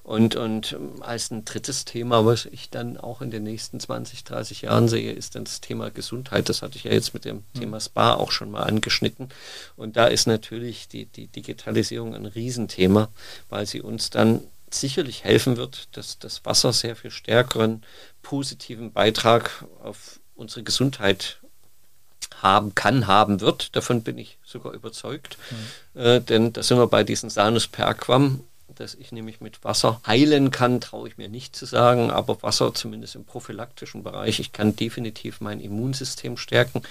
Und, und ähm, als ein drittes Thema, was ich dann auch in den nächsten 20, 30 Jahren sehe, ist dann das Thema Gesundheit. Das hatte ich ja jetzt mit dem mhm. Thema Spa auch schon mal angeschnitten. Und da ist natürlich die, die Digitalisierung ein Riesenthema, weil sie uns dann sicherlich helfen wird, dass das Wasser sehr viel stärkeren positiven Beitrag auf unsere Gesundheit haben kann, haben wird. Davon bin ich sogar überzeugt. Mhm. Äh, denn da sind wir bei diesen Sanus per Aquam dass ich nämlich mit Wasser heilen kann, traue ich mir nicht zu sagen, aber Wasser zumindest im prophylaktischen Bereich, ich kann definitiv mein Immunsystem stärken,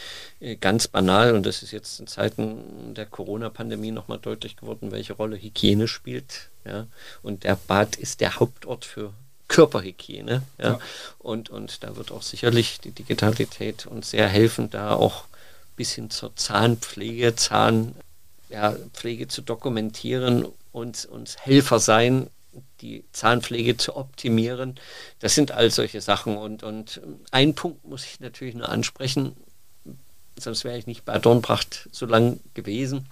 äh, ganz banal und das ist jetzt in Zeiten der Corona-Pandemie nochmal deutlich geworden, welche Rolle Hygiene spielt. Ja? Und der Bad ist der Hauptort für Körperhygiene. Ja? ja. Und, und da wird auch sicherlich die Digitalität uns sehr helfen, da auch bis hin zur Zahnpflege, Zahnpflege ja, zu dokumentieren und, und Helfer sein, die Zahnpflege zu optimieren. Das sind all solche Sachen. Und, und ein Punkt muss ich natürlich nur ansprechen, sonst wäre ich nicht bei Dornbracht so lang gewesen.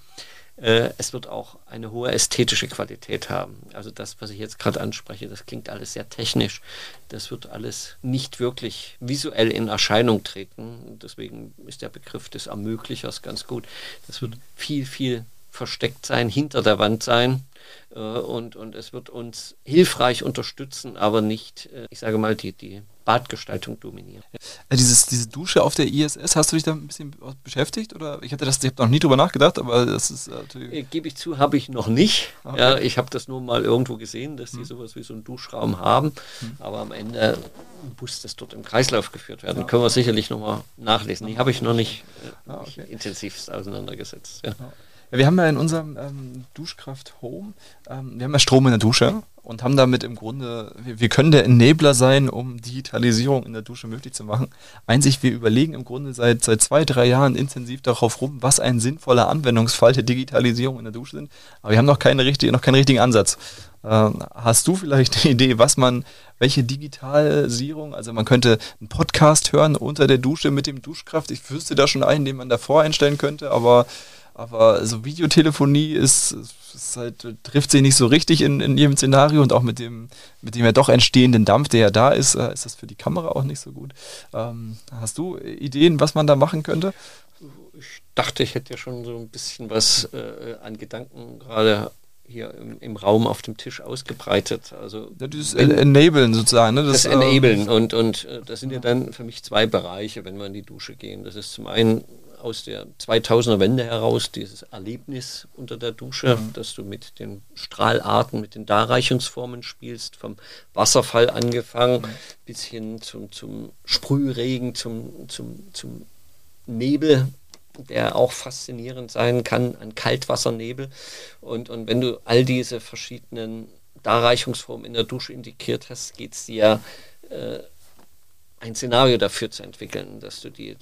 Äh, es wird auch eine hohe ästhetische Qualität haben. Also das, was ich jetzt gerade anspreche, das klingt alles sehr technisch. Das wird alles nicht wirklich visuell in Erscheinung treten. Deswegen ist der Begriff des Ermöglichers ganz gut. Das wird viel, viel versteckt sein, hinter der Wand sein äh, und, und es wird uns hilfreich unterstützen, aber nicht, äh, ich sage mal, die, die Badgestaltung dominieren. Ja, dieses, diese Dusche auf der ISS, hast du dich da ein bisschen beschäftigt? Oder ich hatte das, ich habe noch nie drüber nachgedacht, aber das ist natürlich. Äh, Gebe ich zu, habe ich noch nicht. Okay. Ja, ich habe das nur mal irgendwo gesehen, dass die hm. sowas wie so einen Duschraum haben. Hm. Aber am Ende muss das dort im Kreislauf geführt werden. Ja. Können wir sicherlich nochmal nachlesen. Die habe ich noch nicht, äh, ah, okay. intensivst auseinandergesetzt. Ja. Ja, wir haben ja in unserem ähm, Duschkraft Home, ähm, wir haben ja Strom in der Dusche und haben damit im Grunde, wir, wir, können der Enabler sein, um Digitalisierung in der Dusche möglich zu machen. Einzig, wir überlegen im Grunde seit, seit zwei, drei Jahren intensiv darauf rum, was ein sinnvoller Anwendungsfall der Digitalisierung in der Dusche sind. Aber wir haben noch, keine richtige, noch keinen richtigen Ansatz. Ähm, hast du vielleicht eine Idee, was man, welche Digitalisierung, also man könnte einen Podcast hören unter der Dusche mit dem Duschkraft. Ich wüsste da schon einen, den man davor einstellen könnte, aber aber so Videotelefonie ist, ist halt, trifft sich nicht so richtig in, in jedem Szenario und auch mit dem, mit dem ja doch entstehenden Dampf, der ja da ist, äh, ist das für die Kamera auch nicht so gut. Ähm, hast du Ideen, was man da machen könnte? Ich dachte, ich hätte ja schon so ein bisschen was äh, an Gedanken gerade hier im, im, Raum auf dem Tisch ausgebreitet. Also ja, dieses wenn, Enablen sozusagen. Ne? Das, das Enablen und, und äh, das sind ja dann für mich zwei Bereiche, wenn wir in die Dusche gehen. Das ist zum einen aus der 2000er Wende heraus dieses Erlebnis unter der Dusche, mhm. dass du mit den Strahlarten, mit den Darreichungsformen spielst, vom Wasserfall angefangen mhm. bis hin zum, zum Sprühregen, zum, zum, zum Nebel, der auch faszinierend sein kann, ein Kaltwassernebel. Und, und wenn du all diese verschiedenen Darreichungsformen in der Dusche integriert hast, geht es dir äh, ein Szenario dafür zu entwickeln, dass du die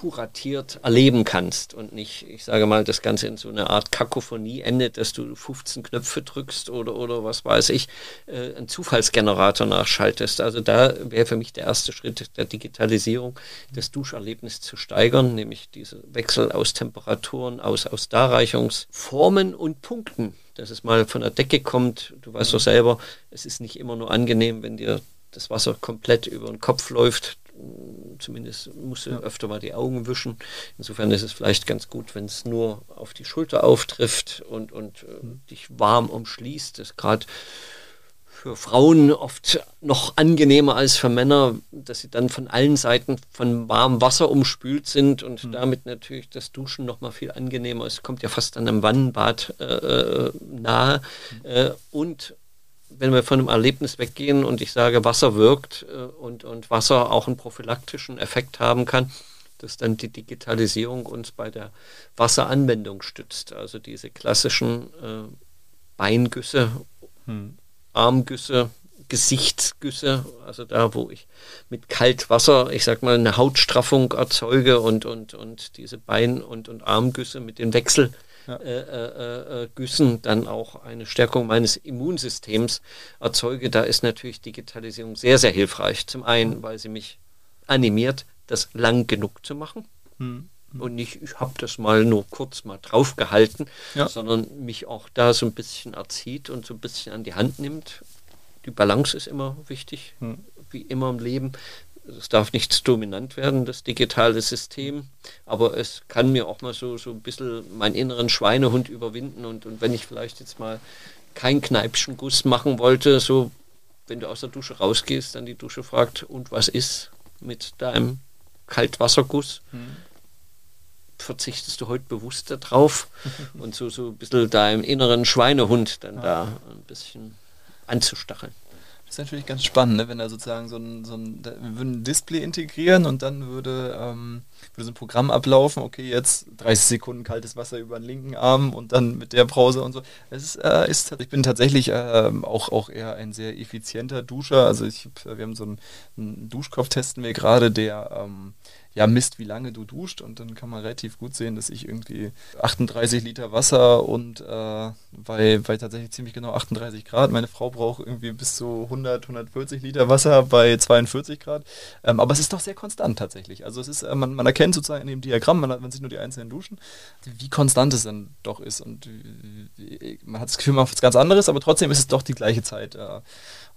kuratiert erleben kannst und nicht, ich sage mal, das Ganze in so einer Art Kakophonie endet, dass du 15 Knöpfe drückst oder, oder was weiß ich, äh, einen Zufallsgenerator nachschaltest. Also da wäre für mich der erste Schritt der Digitalisierung, das Duscherlebnis zu steigern, nämlich diese Wechsel aus Temperaturen, aus, aus Darreichungsformen und Punkten, dass es mal von der Decke kommt. Du weißt doch selber, es ist nicht immer nur angenehm, wenn dir das Wasser komplett über den Kopf läuft zumindest musst du ja. öfter mal die Augen wischen. Insofern ist es vielleicht ganz gut, wenn es nur auf die Schulter auftrifft und, und äh, mhm. dich warm umschließt. Das ist gerade für Frauen oft noch angenehmer als für Männer, dass sie dann von allen Seiten von warmem Wasser umspült sind und mhm. damit natürlich das Duschen noch mal viel angenehmer ist. Kommt ja fast an einem Wannenbad äh, äh nahe. Mhm. Äh, und wenn wir von einem Erlebnis weggehen und ich sage, Wasser wirkt äh, und, und Wasser auch einen prophylaktischen Effekt haben kann, dass dann die Digitalisierung uns bei der Wasseranwendung stützt. Also diese klassischen äh, Beingüsse, hm. Armgüsse, Gesichtsgüsse, also da, wo ich mit Kaltwasser, ich sag mal, eine Hautstraffung erzeuge und, und, und diese Bein- und, und Armgüsse mit den Wechselgüssen ja. äh, äh, äh dann auch eine Stärkung meines Immunsystems erzeuge. Da ist natürlich Digitalisierung sehr, sehr hilfreich. Zum einen, weil sie mich animiert, das lang genug zu machen. Hm. Und nicht, ich habe das mal nur kurz mal draufgehalten, ja. sondern mich auch da so ein bisschen erzieht und so ein bisschen an die Hand nimmt die Balance ist immer wichtig, hm. wie immer im Leben. Es darf nicht dominant werden, das digitale System, aber es kann mir auch mal so, so ein bisschen meinen inneren Schweinehund überwinden und, und wenn ich vielleicht jetzt mal keinen Kneipschenguss machen wollte, so wenn du aus der Dusche rausgehst, dann die Dusche fragt, und was ist mit deinem Kaltwasserguss? Hm. Verzichtest du heute bewusst darauf und so, so ein bisschen deinem inneren Schweinehund dann ja. da ein bisschen anzustacheln. Das ist natürlich ganz spannend, ne? wenn da sozusagen so ein, so ein, wir würden ein Display integrieren und dann würde, ähm, würde so ein Programm ablaufen, okay, jetzt 30 Sekunden kaltes Wasser über den linken Arm und dann mit der Brause und so. Es ist, äh, ist ich bin tatsächlich äh, auch, auch eher ein sehr effizienter Duscher. Also ich, wir haben so einen, einen Duschkopf testen wir gerade, der ähm, ja, misst, wie lange du duscht und dann kann man relativ gut sehen, dass ich irgendwie 38 Liter Wasser und äh, bei, bei tatsächlich ziemlich genau 38 Grad, meine Frau braucht irgendwie bis zu 100, 140 Liter Wasser bei 42 Grad, ähm, aber es ist doch sehr konstant tatsächlich. Also es ist, äh, man, man erkennt sozusagen in dem Diagramm, man, hat, man sieht nur die einzelnen Duschen, wie konstant es dann doch ist und wie, man hat das Gefühl, man macht was ganz anderes, aber trotzdem ist es doch die gleiche Zeit. Äh,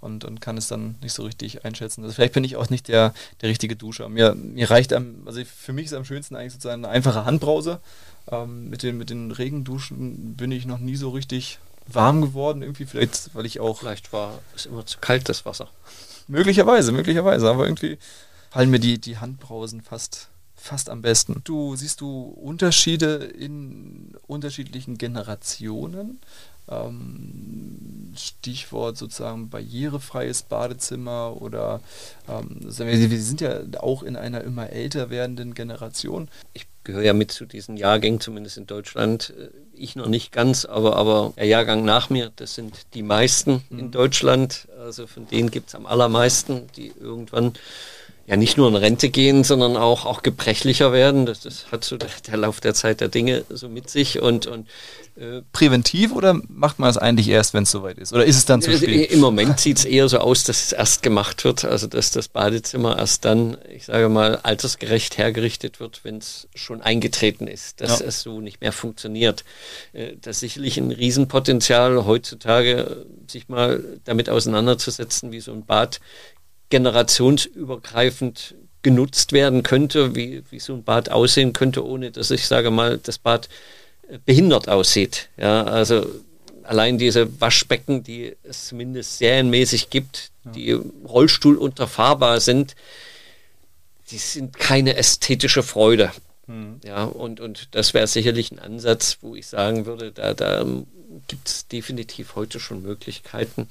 und, und kann es dann nicht so richtig einschätzen. Also vielleicht bin ich auch nicht der, der richtige Duscher. Mir, mir reicht, am, also für mich ist am schönsten eigentlich sozusagen eine einfache Handbrause. Ähm, mit, den, mit den Regenduschen bin ich noch nie so richtig warm geworden, irgendwie vielleicht, weil ich auch. Vielleicht war es immer zu kalt, das Wasser. Möglicherweise, möglicherweise, aber irgendwie fallen mir die, die Handbrausen fast, fast am besten. Du siehst du Unterschiede in unterschiedlichen Generationen? ähm, Stichwort sozusagen barrierefreies Badezimmer oder ähm, wir sind ja auch in einer immer älter werdenden Generation. Ich gehöre ja mit zu diesen Jahrgängen, zumindest in Deutschland. Äh, ich noch nicht ganz, aber, aber der Jahrgang nach mir, das sind die meisten mhm. in Deutschland. Also von denen gibt es am allermeisten, die irgendwann ja nicht nur in Rente gehen, sondern auch, auch gebrechlicher werden. Das, das hat so der, der Lauf der Zeit der Dinge so mit sich und, und äh, Präventiv oder macht man es eigentlich erst, wenn es soweit ist? Oder ist es dann zu spät? Im Moment sieht es eher so aus, dass es erst gemacht wird, also dass das Badezimmer erst dann, ich sage mal, altersgerecht hergerichtet wird, wenn es schon eingetreten ist, dass ja. es so nicht mehr funktioniert. Äh, das ist sicherlich ein Riesenpotenzial heutzutage, sich mal damit auseinanderzusetzen, wie so ein Bad generationsübergreifend genutzt werden könnte, wie, wie so ein Bad aussehen könnte, ohne dass ich sage mal, das Bad äh, behindert aussieht. Ja, also allein diese Waschbecken, die es zumindest serienmäßig gibt, ja. die Rollstuhl unterfahrbar sind, die sind keine ästhetische Freude. Mhm. Ja, und, und das wäre sicherlich ein Ansatz, wo ich sagen würde, da, da gibt es definitiv heute schon Möglichkeiten,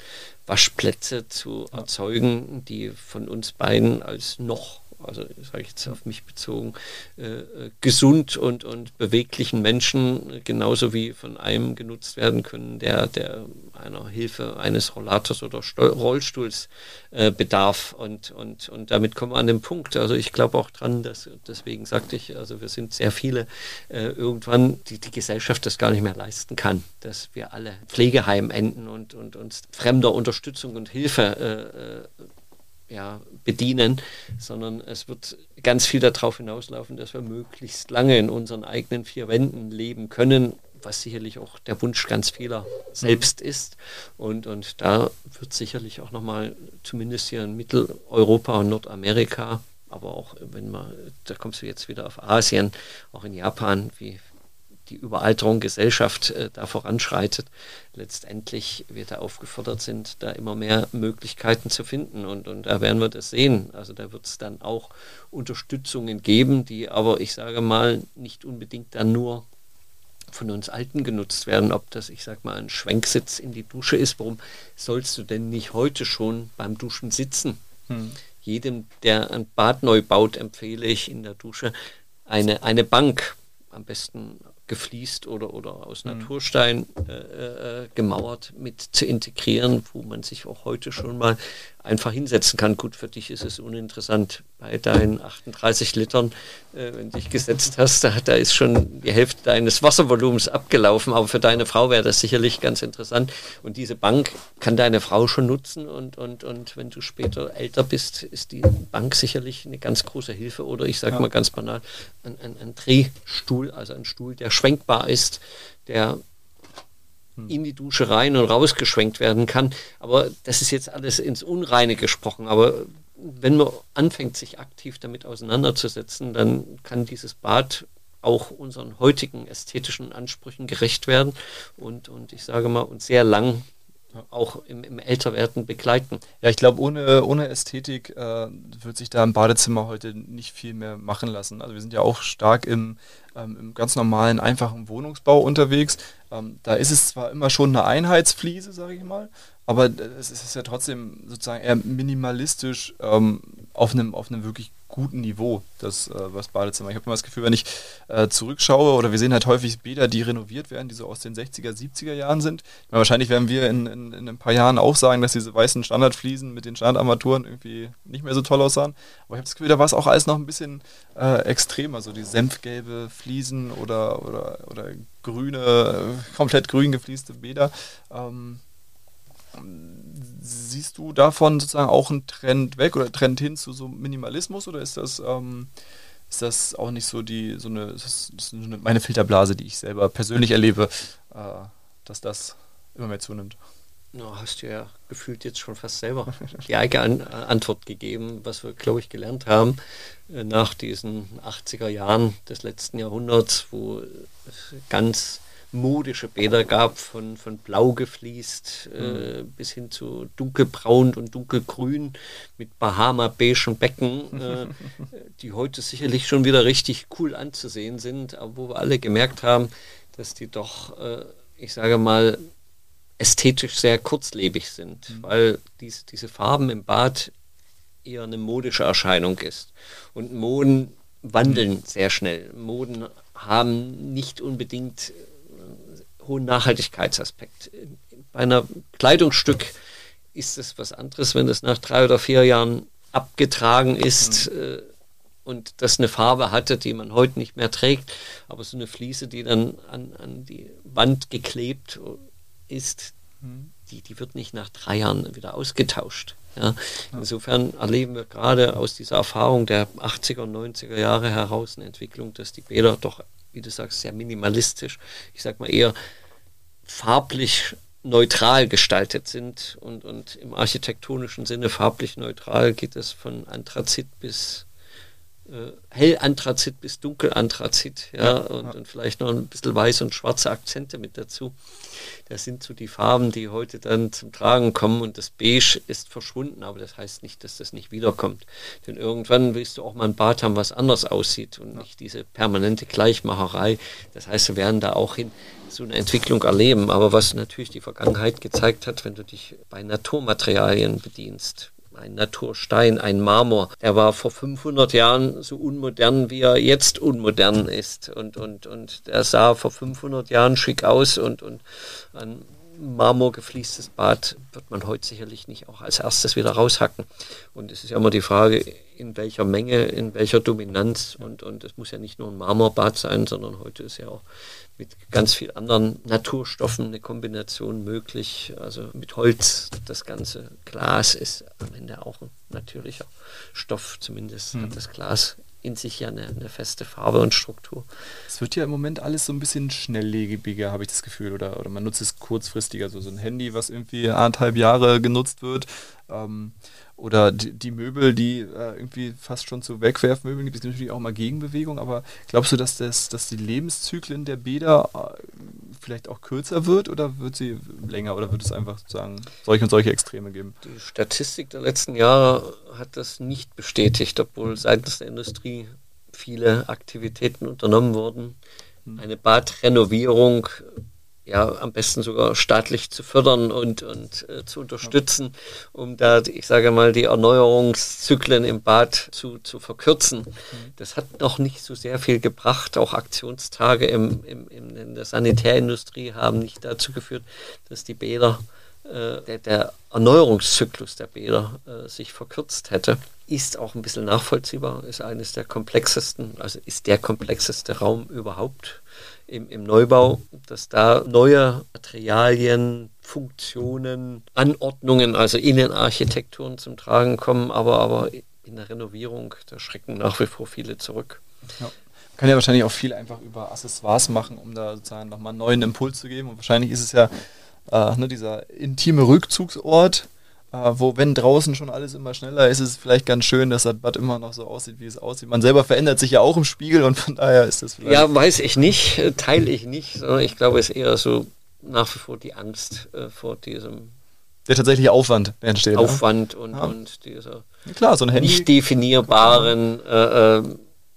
Waschplätze zu erzeugen, die von uns beiden als noch also sage ich jetzt auf mich bezogen, äh, äh, gesund und, und beweglichen Menschen genauso wie von einem genutzt werden können, der, der einer Hilfe eines Rollators oder Sto Rollstuhls äh, bedarf. Und, und, und damit kommen wir an den Punkt. Also ich glaube auch dran, dass deswegen sagte ich, also wir sind sehr viele, äh, irgendwann die, die Gesellschaft das gar nicht mehr leisten kann, dass wir alle Pflegeheim enden und, und uns fremder Unterstützung und Hilfe äh, äh ja, bedienen, sondern es wird ganz viel darauf hinauslaufen, dass wir möglichst lange in unseren eigenen vier Wänden leben können, was sicherlich auch der Wunsch ganz vieler selbst ist. Und, und da wird sicherlich auch nochmal, zumindest hier in Mitteleuropa und Nordamerika, aber auch wenn man, da kommst du jetzt wieder auf Asien, auch in Japan, wie die Überalterung Gesellschaft äh, da voranschreitet, letztendlich wir da aufgefordert sind, da immer mehr Möglichkeiten zu finden. Und, und da werden wir das sehen. Also da wird es dann auch Unterstützungen geben, die aber, ich sage mal, nicht unbedingt dann nur von uns Alten genutzt werden, ob das, ich sag mal, ein Schwenksitz in die Dusche ist. Warum sollst du denn nicht heute schon beim Duschen sitzen? Hm. Jedem, der ein Bad neu baut, empfehle ich in der Dusche eine, eine Bank, am besten gefliest oder, oder aus mhm. Naturstein äh, äh, gemauert mit zu integrieren, wo man sich auch heute schon mal einfach hinsetzen kann. Gut, für dich ist es uninteressant. Bei deinen 38 Litern, äh, wenn du dich gesetzt hast, da, da ist schon die Hälfte deines Wasservolumens abgelaufen. Aber für deine Frau wäre das sicherlich ganz interessant. Und diese Bank kann deine Frau schon nutzen. Und, und, und wenn du später älter bist, ist die Bank sicherlich eine ganz große Hilfe. Oder ich sage ja. mal ganz banal, ein, ein, ein Drehstuhl, also ein Stuhl, der schwenkbar ist, der. In die Dusche rein und rausgeschwenkt werden kann. Aber das ist jetzt alles ins Unreine gesprochen. Aber wenn man anfängt, sich aktiv damit auseinanderzusetzen, dann kann dieses Bad auch unseren heutigen ästhetischen Ansprüchen gerecht werden und, und ich sage mal, uns sehr lang auch im, im Älterwerden begleiten. Ja, ich glaube, ohne, ohne Ästhetik äh, wird sich da im Badezimmer heute nicht viel mehr machen lassen. Also wir sind ja auch stark im, ähm, im ganz normalen, einfachen Wohnungsbau unterwegs. Ähm, da ist es zwar immer schon eine Einheitsfliese, sage ich mal, aber es ist ja trotzdem sozusagen eher minimalistisch ähm, auf, einem, auf einem wirklich guten Niveau, das, äh, das Badezimmer. Ich habe immer das Gefühl, wenn ich äh, zurückschaue, oder wir sehen halt häufig Bäder, die renoviert werden, die so aus den 60er, 70er Jahren sind. Meine, wahrscheinlich werden wir in, in, in, ein paar Jahren auch sagen, dass diese weißen Standardfliesen mit den Standardarmaturen irgendwie nicht mehr so toll aussahen. Aber ich habe das Gefühl, da war es auch alles noch ein bisschen äh, extremer, so die senfgelbe Fliesen oder, oder, oder grüne, komplett grün geflieste Bäder. Ähm, Siehst du davon sozusagen auch einen Trend weg oder Trend hin zu so Minimalismus oder ist das, ähm, ist das auch nicht so die, so eine, das ist meine Filterblase, die ich selber persönlich erlebe, äh, dass das immer mehr zunimmt? No, hast du ja gefühlt jetzt schon fast selber die eigene Antwort gegeben, was wir, glaube ich, gelernt haben äh, nach diesen 80er Jahren des letzten Jahrhunderts, wo ganz modische Bäder gab, von, von blau gefliest äh, mhm. bis hin zu dunkelbraun und dunkelgrün mit Bahama-beigen Becken, äh, die heute sicherlich schon wieder richtig cool anzusehen sind, aber wo wir alle gemerkt haben, dass die doch, äh, ich sage mal, ästhetisch sehr kurzlebig sind, mhm. weil dies, diese Farben im Bad eher eine modische Erscheinung ist. Und Moden wandeln mhm. sehr schnell. Moden haben nicht unbedingt hohen Nachhaltigkeitsaspekt. Bei einer Kleidungsstück ist es was anderes, wenn es nach drei oder vier Jahren abgetragen ist mhm. äh, und das eine Farbe hatte, die man heute nicht mehr trägt. Aber so eine Fliese, die dann an, an die Wand geklebt ist, mhm. die, die wird nicht nach drei Jahren wieder ausgetauscht. Ja. Insofern erleben wir gerade aus dieser Erfahrung der 80er und 90er Jahre heraus eine Entwicklung, dass die Bäder doch, wie du sagst, sehr minimalistisch, ich sag mal eher farblich neutral gestaltet sind und, und im architektonischen Sinne farblich neutral geht es von Anthrazit bis äh, Hellanthrazit bis Dunkelanthrazit, ja, ja, und, und, vielleicht noch ein bisschen weiß und schwarze Akzente mit dazu. Das sind so die Farben, die heute dann zum Tragen kommen und das Beige ist verschwunden, aber das heißt nicht, dass das nicht wiederkommt. Denn irgendwann willst du auch mal ein Bad haben, was anders aussieht und nicht diese permanente Gleichmacherei. Das heißt, wir werden da auch hin so eine Entwicklung erleben. Aber was natürlich die Vergangenheit gezeigt hat, wenn du dich bei Naturmaterialien bedienst, ein Naturstein, ein Marmor. Er war vor 500 Jahren so unmodern, wie er jetzt unmodern ist. Und, und, und er sah vor 500 Jahren schick aus und, und ein marmorgefliestes Bad wird man heute sicherlich nicht auch als erstes wieder raushacken. Und es ist ja immer die Frage, in welcher Menge, in welcher Dominanz. Und, und es muss ja nicht nur ein Marmorbad sein, sondern heute ist ja auch mit ganz vielen anderen Naturstoffen eine Kombination möglich. Also mit Holz, das ganze Glas ist am Ende auch ein natürlicher Stoff, zumindest mhm. hat das Glas in sich ja eine, eine, feste Farbe und Struktur. Es wird ja im Moment alles so ein bisschen schnelllebiger, habe ich das Gefühl, oder, oder man nutzt es kurzfristiger, so, so ein Handy, was irgendwie anderthalb Jahre genutzt wird. Ähm, oder die, die Möbel, die äh, irgendwie fast schon zu Wegwerfmöbeln gibt, es natürlich auch mal Gegenbewegung, aber glaubst du, dass, das, dass die Lebenszyklen der Bäder äh, vielleicht auch kürzer wird oder wird sie länger? Oder wird es einfach sozusagen solche und solche Extreme geben? Die Statistik der letzten Jahre hat das nicht bestätigt, obwohl seitens der Industrie viele Aktivitäten unternommen wurden, eine Badrenovierung ja am besten sogar staatlich zu fördern und, und äh, zu unterstützen, um da, ich sage mal, die Erneuerungszyklen im Bad zu, zu verkürzen. Das hat noch nicht so sehr viel gebracht. Auch Aktionstage im, im, in der Sanitärindustrie haben nicht dazu geführt, dass die Bäder der, der, Erneuerungszyklus der Bäder äh, sich verkürzt hätte, ist auch ein bisschen nachvollziehbar, ist eines der komplexesten, also ist der komplexeste Raum überhaupt im, im Neubau, dass da neue Materialien, Funktionen, Anordnungen, also Innenarchitekturen zum Tragen kommen, aber, aber in der Renovierung, da schrecken nach wie vor viele zurück. Ja. Kann ja wahrscheinlich auch viel einfach über Accessoires machen, um da sozusagen nochmal einen neuen Impuls zu geben. Und wahrscheinlich ist es ja äh, ne, dieser intime Rückzugsort, äh, wo, wenn draußen schon alles immer schneller ist, ist es vielleicht ganz schön, dass das Bad immer noch so aussieht, wie es aussieht. Man selber verändert sich ja auch im Spiegel und von daher ist das vielleicht. Ja, weiß ich nicht, äh, teile ich nicht, sondern ich glaube, es ist eher so nach wie vor die Angst äh, vor diesem. Der tatsächliche Aufwand, der entsteht. Ne? Aufwand und, ja. und dieser ja, klar, so ein Handy. nicht definierbaren äh, äh,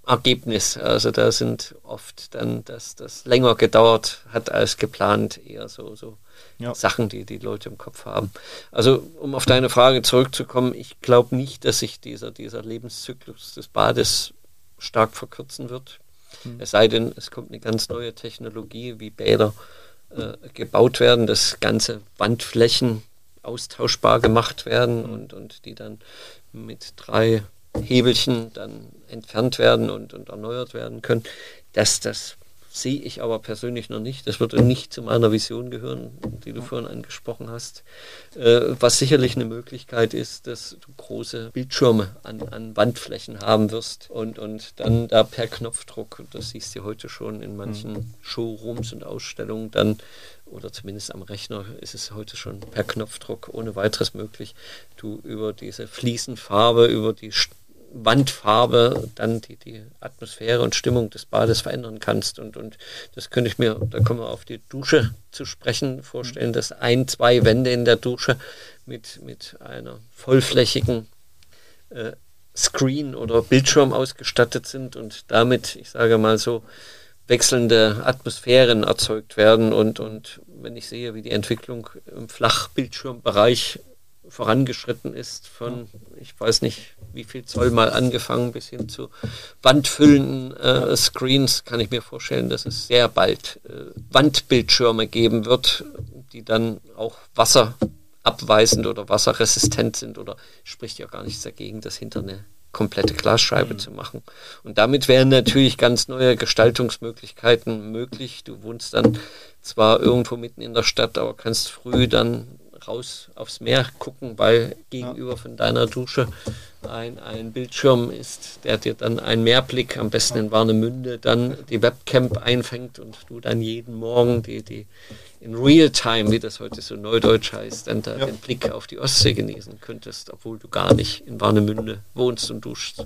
Ergebnis. Also da sind oft dann, dass das länger gedauert hat als geplant, eher so, so ja. Sachen, die die Leute im Kopf haben. Also um auf deine Frage zurückzukommen, ich glaube nicht, dass sich dieser, dieser Lebenszyklus des Bades stark verkürzen wird. Mhm. Es sei denn, es kommt eine ganz neue Technologie, wie Bäder äh, gebaut werden, dass ganze Wandflächen austauschbar gemacht werden mhm. und, und die dann mit drei Hebelchen dann entfernt werden und, und erneuert werden können, dass das sehe ich aber persönlich noch nicht. Das würde nicht zu meiner Vision gehören, die du vorhin angesprochen hast. Äh, was sicherlich eine Möglichkeit ist, dass du große Bildschirme an, an Wandflächen haben wirst und, und dann da per Knopfdruck, das siehst du heute schon in manchen mhm. Showrooms und Ausstellungen, dann oder zumindest am Rechner ist es heute schon per Knopfdruck ohne weiteres möglich, du über diese Fliesenfarbe, über die Wandfarbe dann die, die Atmosphäre und Stimmung des Bades verändern kannst. Und, und das könnte ich mir, da kommen wir auf die Dusche zu sprechen, vorstellen, dass ein, zwei Wände in der Dusche mit, mit einer vollflächigen äh, Screen oder Bildschirm ausgestattet sind und damit, ich sage mal so, wechselnde Atmosphären erzeugt werden. Und, und wenn ich sehe, wie die Entwicklung im Flachbildschirmbereich vorangeschritten ist, von, ich weiß nicht, wie viel Zoll mal angefangen bis hin zu wandfüllenden äh, Screens, kann ich mir vorstellen, dass es sehr bald äh, Wandbildschirme geben wird, die dann auch wasserabweisend oder wasserresistent sind oder spricht ja gar nichts dagegen, das hinter eine komplette Glasscheibe mhm. zu machen. Und damit wären natürlich ganz neue Gestaltungsmöglichkeiten möglich. Du wohnst dann zwar irgendwo mitten in der Stadt, aber kannst früh dann raus aufs Meer gucken, weil gegenüber von deiner Dusche ein, ein Bildschirm ist, der dir dann einen Mehrblick, am besten in Warnemünde, dann die Webcam einfängt und du dann jeden Morgen die, die in Realtime, wie das heute so neudeutsch heißt, dann da ja. den Blick auf die Ostsee genießen könntest, obwohl du gar nicht in Warnemünde wohnst und duschst.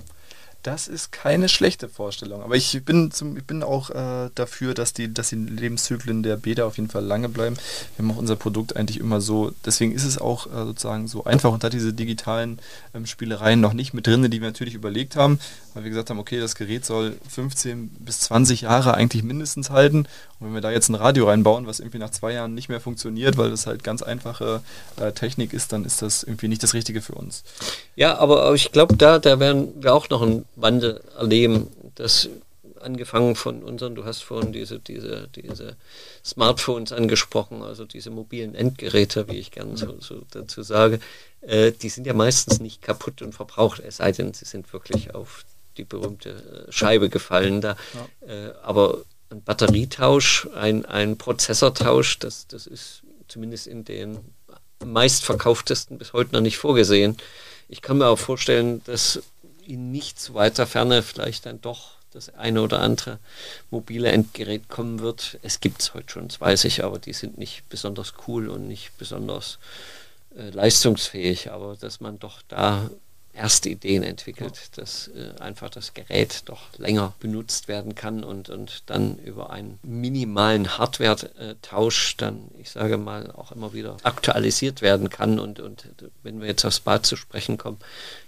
Das ist keine schlechte Vorstellung. Aber ich bin, zum, ich bin auch äh, dafür, dass die, dass die Lebenszyklen der Bäder auf jeden Fall lange bleiben. Wir haben auch unser Produkt eigentlich immer so. Deswegen ist es auch äh, sozusagen so einfach und hat diese digitalen ähm, Spielereien noch nicht mit drin, die wir natürlich überlegt haben, weil wir gesagt haben, okay, das Gerät soll 15 bis 20 Jahre eigentlich mindestens halten. Und wenn wir da jetzt ein Radio reinbauen, was irgendwie nach zwei Jahren nicht mehr funktioniert, weil das halt ganz einfache äh, Technik ist, dann ist das irgendwie nicht das Richtige für uns. Ja, aber ich glaube, da, da werden wir auch noch ein Wandel erleben, das angefangen von unseren, du hast vorhin diese, diese, diese Smartphones angesprochen, also diese mobilen Endgeräte, wie ich gerne so, so dazu sage, äh, die sind ja meistens nicht kaputt und verbraucht, es sei denn, sie sind wirklich auf die berühmte äh, Scheibe gefallen da. Ja. Äh, aber ein Batterietausch, ein, ein Prozessortausch, das, das ist zumindest in den meistverkauftesten bis heute noch nicht vorgesehen. Ich kann mir auch vorstellen, dass in nicht zu weiter Ferne vielleicht dann doch das eine oder andere mobile Endgerät kommen wird. Es gibt es heute schon, das weiß ich, aber die sind nicht besonders cool und nicht besonders äh, leistungsfähig. Aber dass man doch da erste Ideen entwickelt, dass äh, einfach das Gerät doch länger benutzt werden kann und, und dann über einen minimalen Hardware-Tausch dann, ich sage mal, auch immer wieder aktualisiert werden kann. Und, und wenn wir jetzt aufs Bad zu sprechen kommen,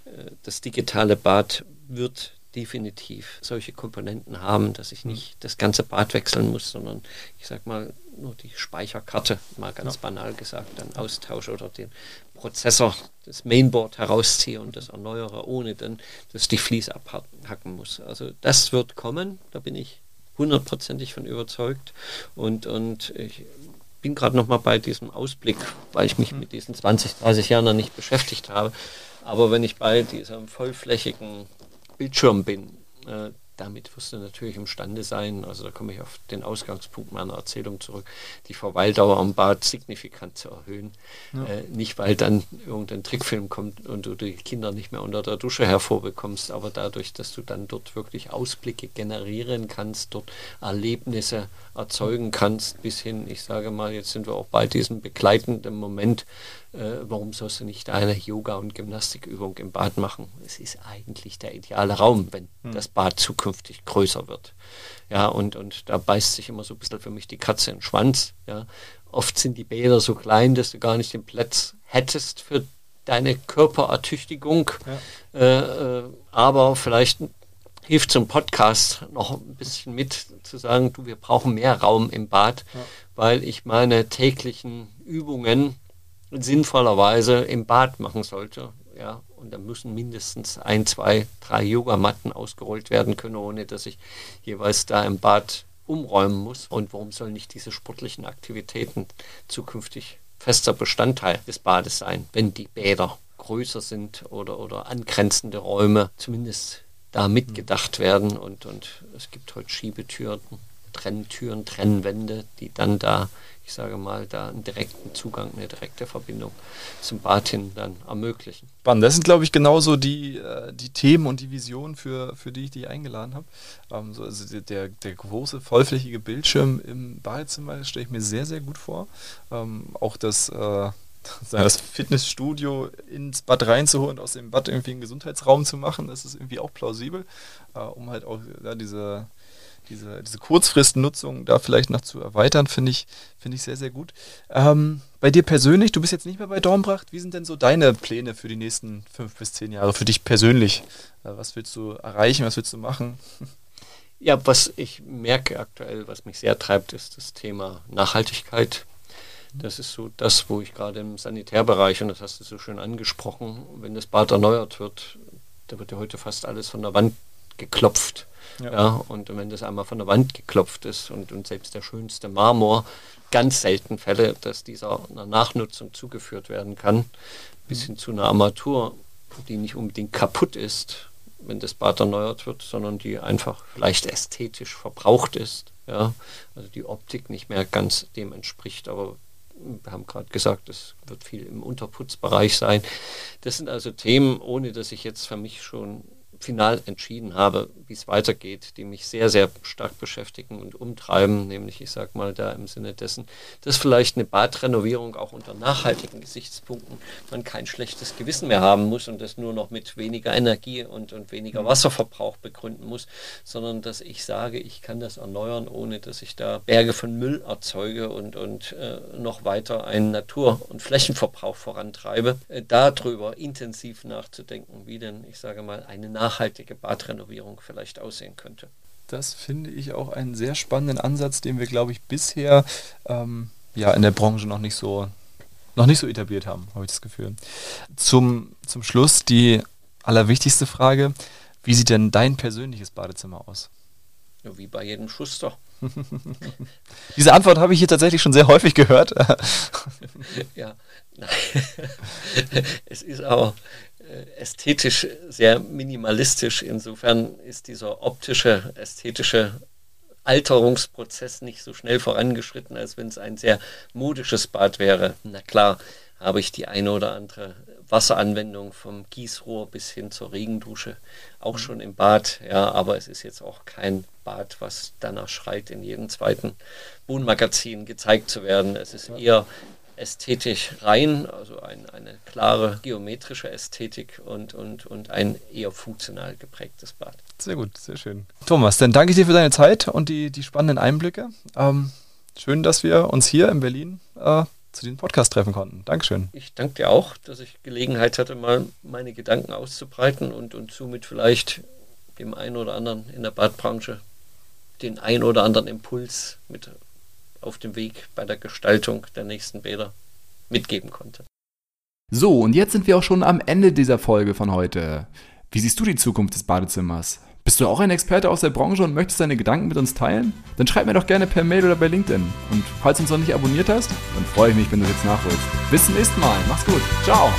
äh, das digitale Bad wird definitiv solche Komponenten haben, dass ich nicht das ganze Bad wechseln muss, sondern ich sag mal nur die Speicherkarte, mal ganz ja. banal gesagt, dann austausche oder den Prozessor, das Mainboard herausziehe und das erneuere, ohne dann, dass die Fliese abhacken muss. Also das wird kommen, da bin ich hundertprozentig von überzeugt und, und ich bin gerade noch mal bei diesem Ausblick, weil ich mich mit diesen 20, 30 Jahren noch nicht beschäftigt habe. Aber wenn ich bei diesem vollflächigen Bildschirm bin, äh, damit wirst du natürlich imstande sein, also da komme ich auf den Ausgangspunkt meiner Erzählung zurück, die Verweildauer am Bad signifikant zu erhöhen. Ja. Äh, nicht, weil dann irgendein Trickfilm kommt und du die Kinder nicht mehr unter der Dusche hervorbekommst, aber dadurch, dass du dann dort wirklich Ausblicke generieren kannst, dort Erlebnisse erzeugen kannst, bis hin, ich sage mal, jetzt sind wir auch bei diesem begleitenden Moment, äh, warum sollst du nicht eine Yoga- und Gymnastikübung im Bad machen? Es ist eigentlich der ideale Raum, wenn hm. das Bad zukünftig größer wird. Ja, und, und da beißt sich immer so ein bisschen für mich die Katze in den Schwanz. Ja. Oft sind die Bäder so klein, dass du gar nicht den Platz hättest für deine Körperertüchtigung. Ja. Äh, äh, aber vielleicht hilft zum Podcast noch ein bisschen mit zu sagen, du, wir brauchen mehr Raum im Bad, ja. weil ich meine täglichen Übungen sinnvollerweise im Bad machen sollte. Ja, und da müssen mindestens ein, zwei, drei Yogamatten ausgerollt werden können, ohne dass ich jeweils da im Bad umräumen muss. Und warum sollen nicht diese sportlichen Aktivitäten zukünftig fester Bestandteil des Bades sein, wenn die Bäder größer sind oder, oder angrenzende Räume zumindest da mitgedacht werden. Und, und es gibt heute Schiebetüren, Trenntüren, Trennwände, die dann da ich sage mal, da einen direkten Zugang, eine direkte Verbindung zum Bad hin dann ermöglichen. Spannend. Das sind, glaube ich, genauso die, äh, die Themen und die Visionen, für, für die ich dich eingeladen habe. Ähm, so, also der, der große, vollflächige Bildschirm im Badezimmer stelle ich mir sehr, sehr gut vor. Ähm, auch das äh, das Fitnessstudio ins Bad reinzuholen und aus dem Bad irgendwie einen Gesundheitsraum zu machen, das ist irgendwie auch plausibel, äh, um halt auch ja, diese, diese, diese Kurzfristnutzung da vielleicht noch zu erweitern, finde ich, finde ich sehr, sehr gut. Ähm, bei dir persönlich, du bist jetzt nicht mehr bei Dornbracht, wie sind denn so deine Pläne für die nächsten fünf bis zehn Jahre, für dich persönlich? Äh, was willst du erreichen, was willst du machen? Ja, was ich merke aktuell, was mich sehr treibt, ist das Thema Nachhaltigkeit. Das ist so das, wo ich gerade im Sanitärbereich, und das hast du so schön angesprochen, wenn das Bad erneuert wird, da wird ja heute fast alles von der Wand geklopft. Ja. ja. und wenn das einmal von der Wand geklopft ist und, und selbst der schönste Marmor, ganz selten Fälle, dass dieser einer Nachnutzung zugeführt werden kann, bis hin zu einer Armatur, die nicht unbedingt kaputt ist, wenn das Bad erneuert wird, sondern die einfach vielleicht ästhetisch verbraucht ist. Ja, also die Optik nicht mehr ganz dem entspricht, aber wir haben gerade gesagt, es wird viel im Unterputzbereich sein. Das sind also Themen, ohne dass ich jetzt für mich schon final entschieden habe, wie es weitergeht, die mich sehr, sehr stark beschäftigen und umtreiben, nämlich ich sage mal da im Sinne dessen, dass vielleicht eine Badrenovierung auch unter nachhaltigen Gesichtspunkten man kein schlechtes Gewissen mehr haben muss und das nur noch mit weniger Energie und, und weniger mhm. Wasserverbrauch begründen muss, sondern dass ich sage, ich kann das erneuern, ohne dass ich da Berge von Müll erzeuge und, und äh, noch weiter einen Natur- und Flächenverbrauch vorantreibe, äh, darüber intensiv nachzudenken, wie denn, ich sage mal, eine Nach nachhaltige Badrenovierung vielleicht aussehen könnte. Das finde ich auch einen sehr spannenden Ansatz, den wir, glaube ich, bisher ähm, ja, in der Branche noch nicht so, noch nicht so etabliert haben, habe ich das Gefühl. Zum, zum Schluss die allerwichtigste Frage. Wie sieht denn dein persönliches Badezimmer aus? Ja, wie bei jedem Schuster. Diese Antwort habe ich hier tatsächlich schon sehr häufig gehört. ja, nein. es ist aber äh, ästhetisch sehr minimalistisch. Insofern ist dieser optische, ästhetische Alterungsprozess nicht so schnell vorangeschritten, als wenn es ein sehr modisches Bad wäre. Na klar, habe ich die eine oder andere Wasseranwendung vom Gießrohr bis hin zur Regendusche auch mhm. schon im Bad. Ja, aber es ist jetzt auch kein Bad, was danach schreit, in jedem zweiten Wohnmagazin gezeigt zu werden. Es ist eher ästhetisch rein, also ein, eine klare geometrische Ästhetik und, und, und ein eher funktional geprägtes Bad. Sehr gut, sehr schön. Thomas, dann danke ich dir für deine Zeit und die, die spannenden Einblicke. Ähm, schön, dass wir uns hier in Berlin äh, zu diesem Podcast treffen konnten. Dankeschön. Ich danke dir auch, dass ich Gelegenheit hatte, mal meine Gedanken auszubreiten und, und somit vielleicht dem einen oder anderen in der Badbranche den einen oder anderen Impuls mit auf dem Weg bei der Gestaltung der nächsten Bäder mitgeben konnte. So, und jetzt sind wir auch schon am Ende dieser Folge von heute. Wie siehst du die Zukunft des Badezimmers? Bist du auch ein Experte aus der Branche und möchtest deine Gedanken mit uns teilen? Dann schreib mir doch gerne per Mail oder bei LinkedIn. Und falls du uns noch nicht abonniert hast, dann freue ich mich, wenn du jetzt nachholst. Bis zum nächsten Mal. Mach's gut. Ciao.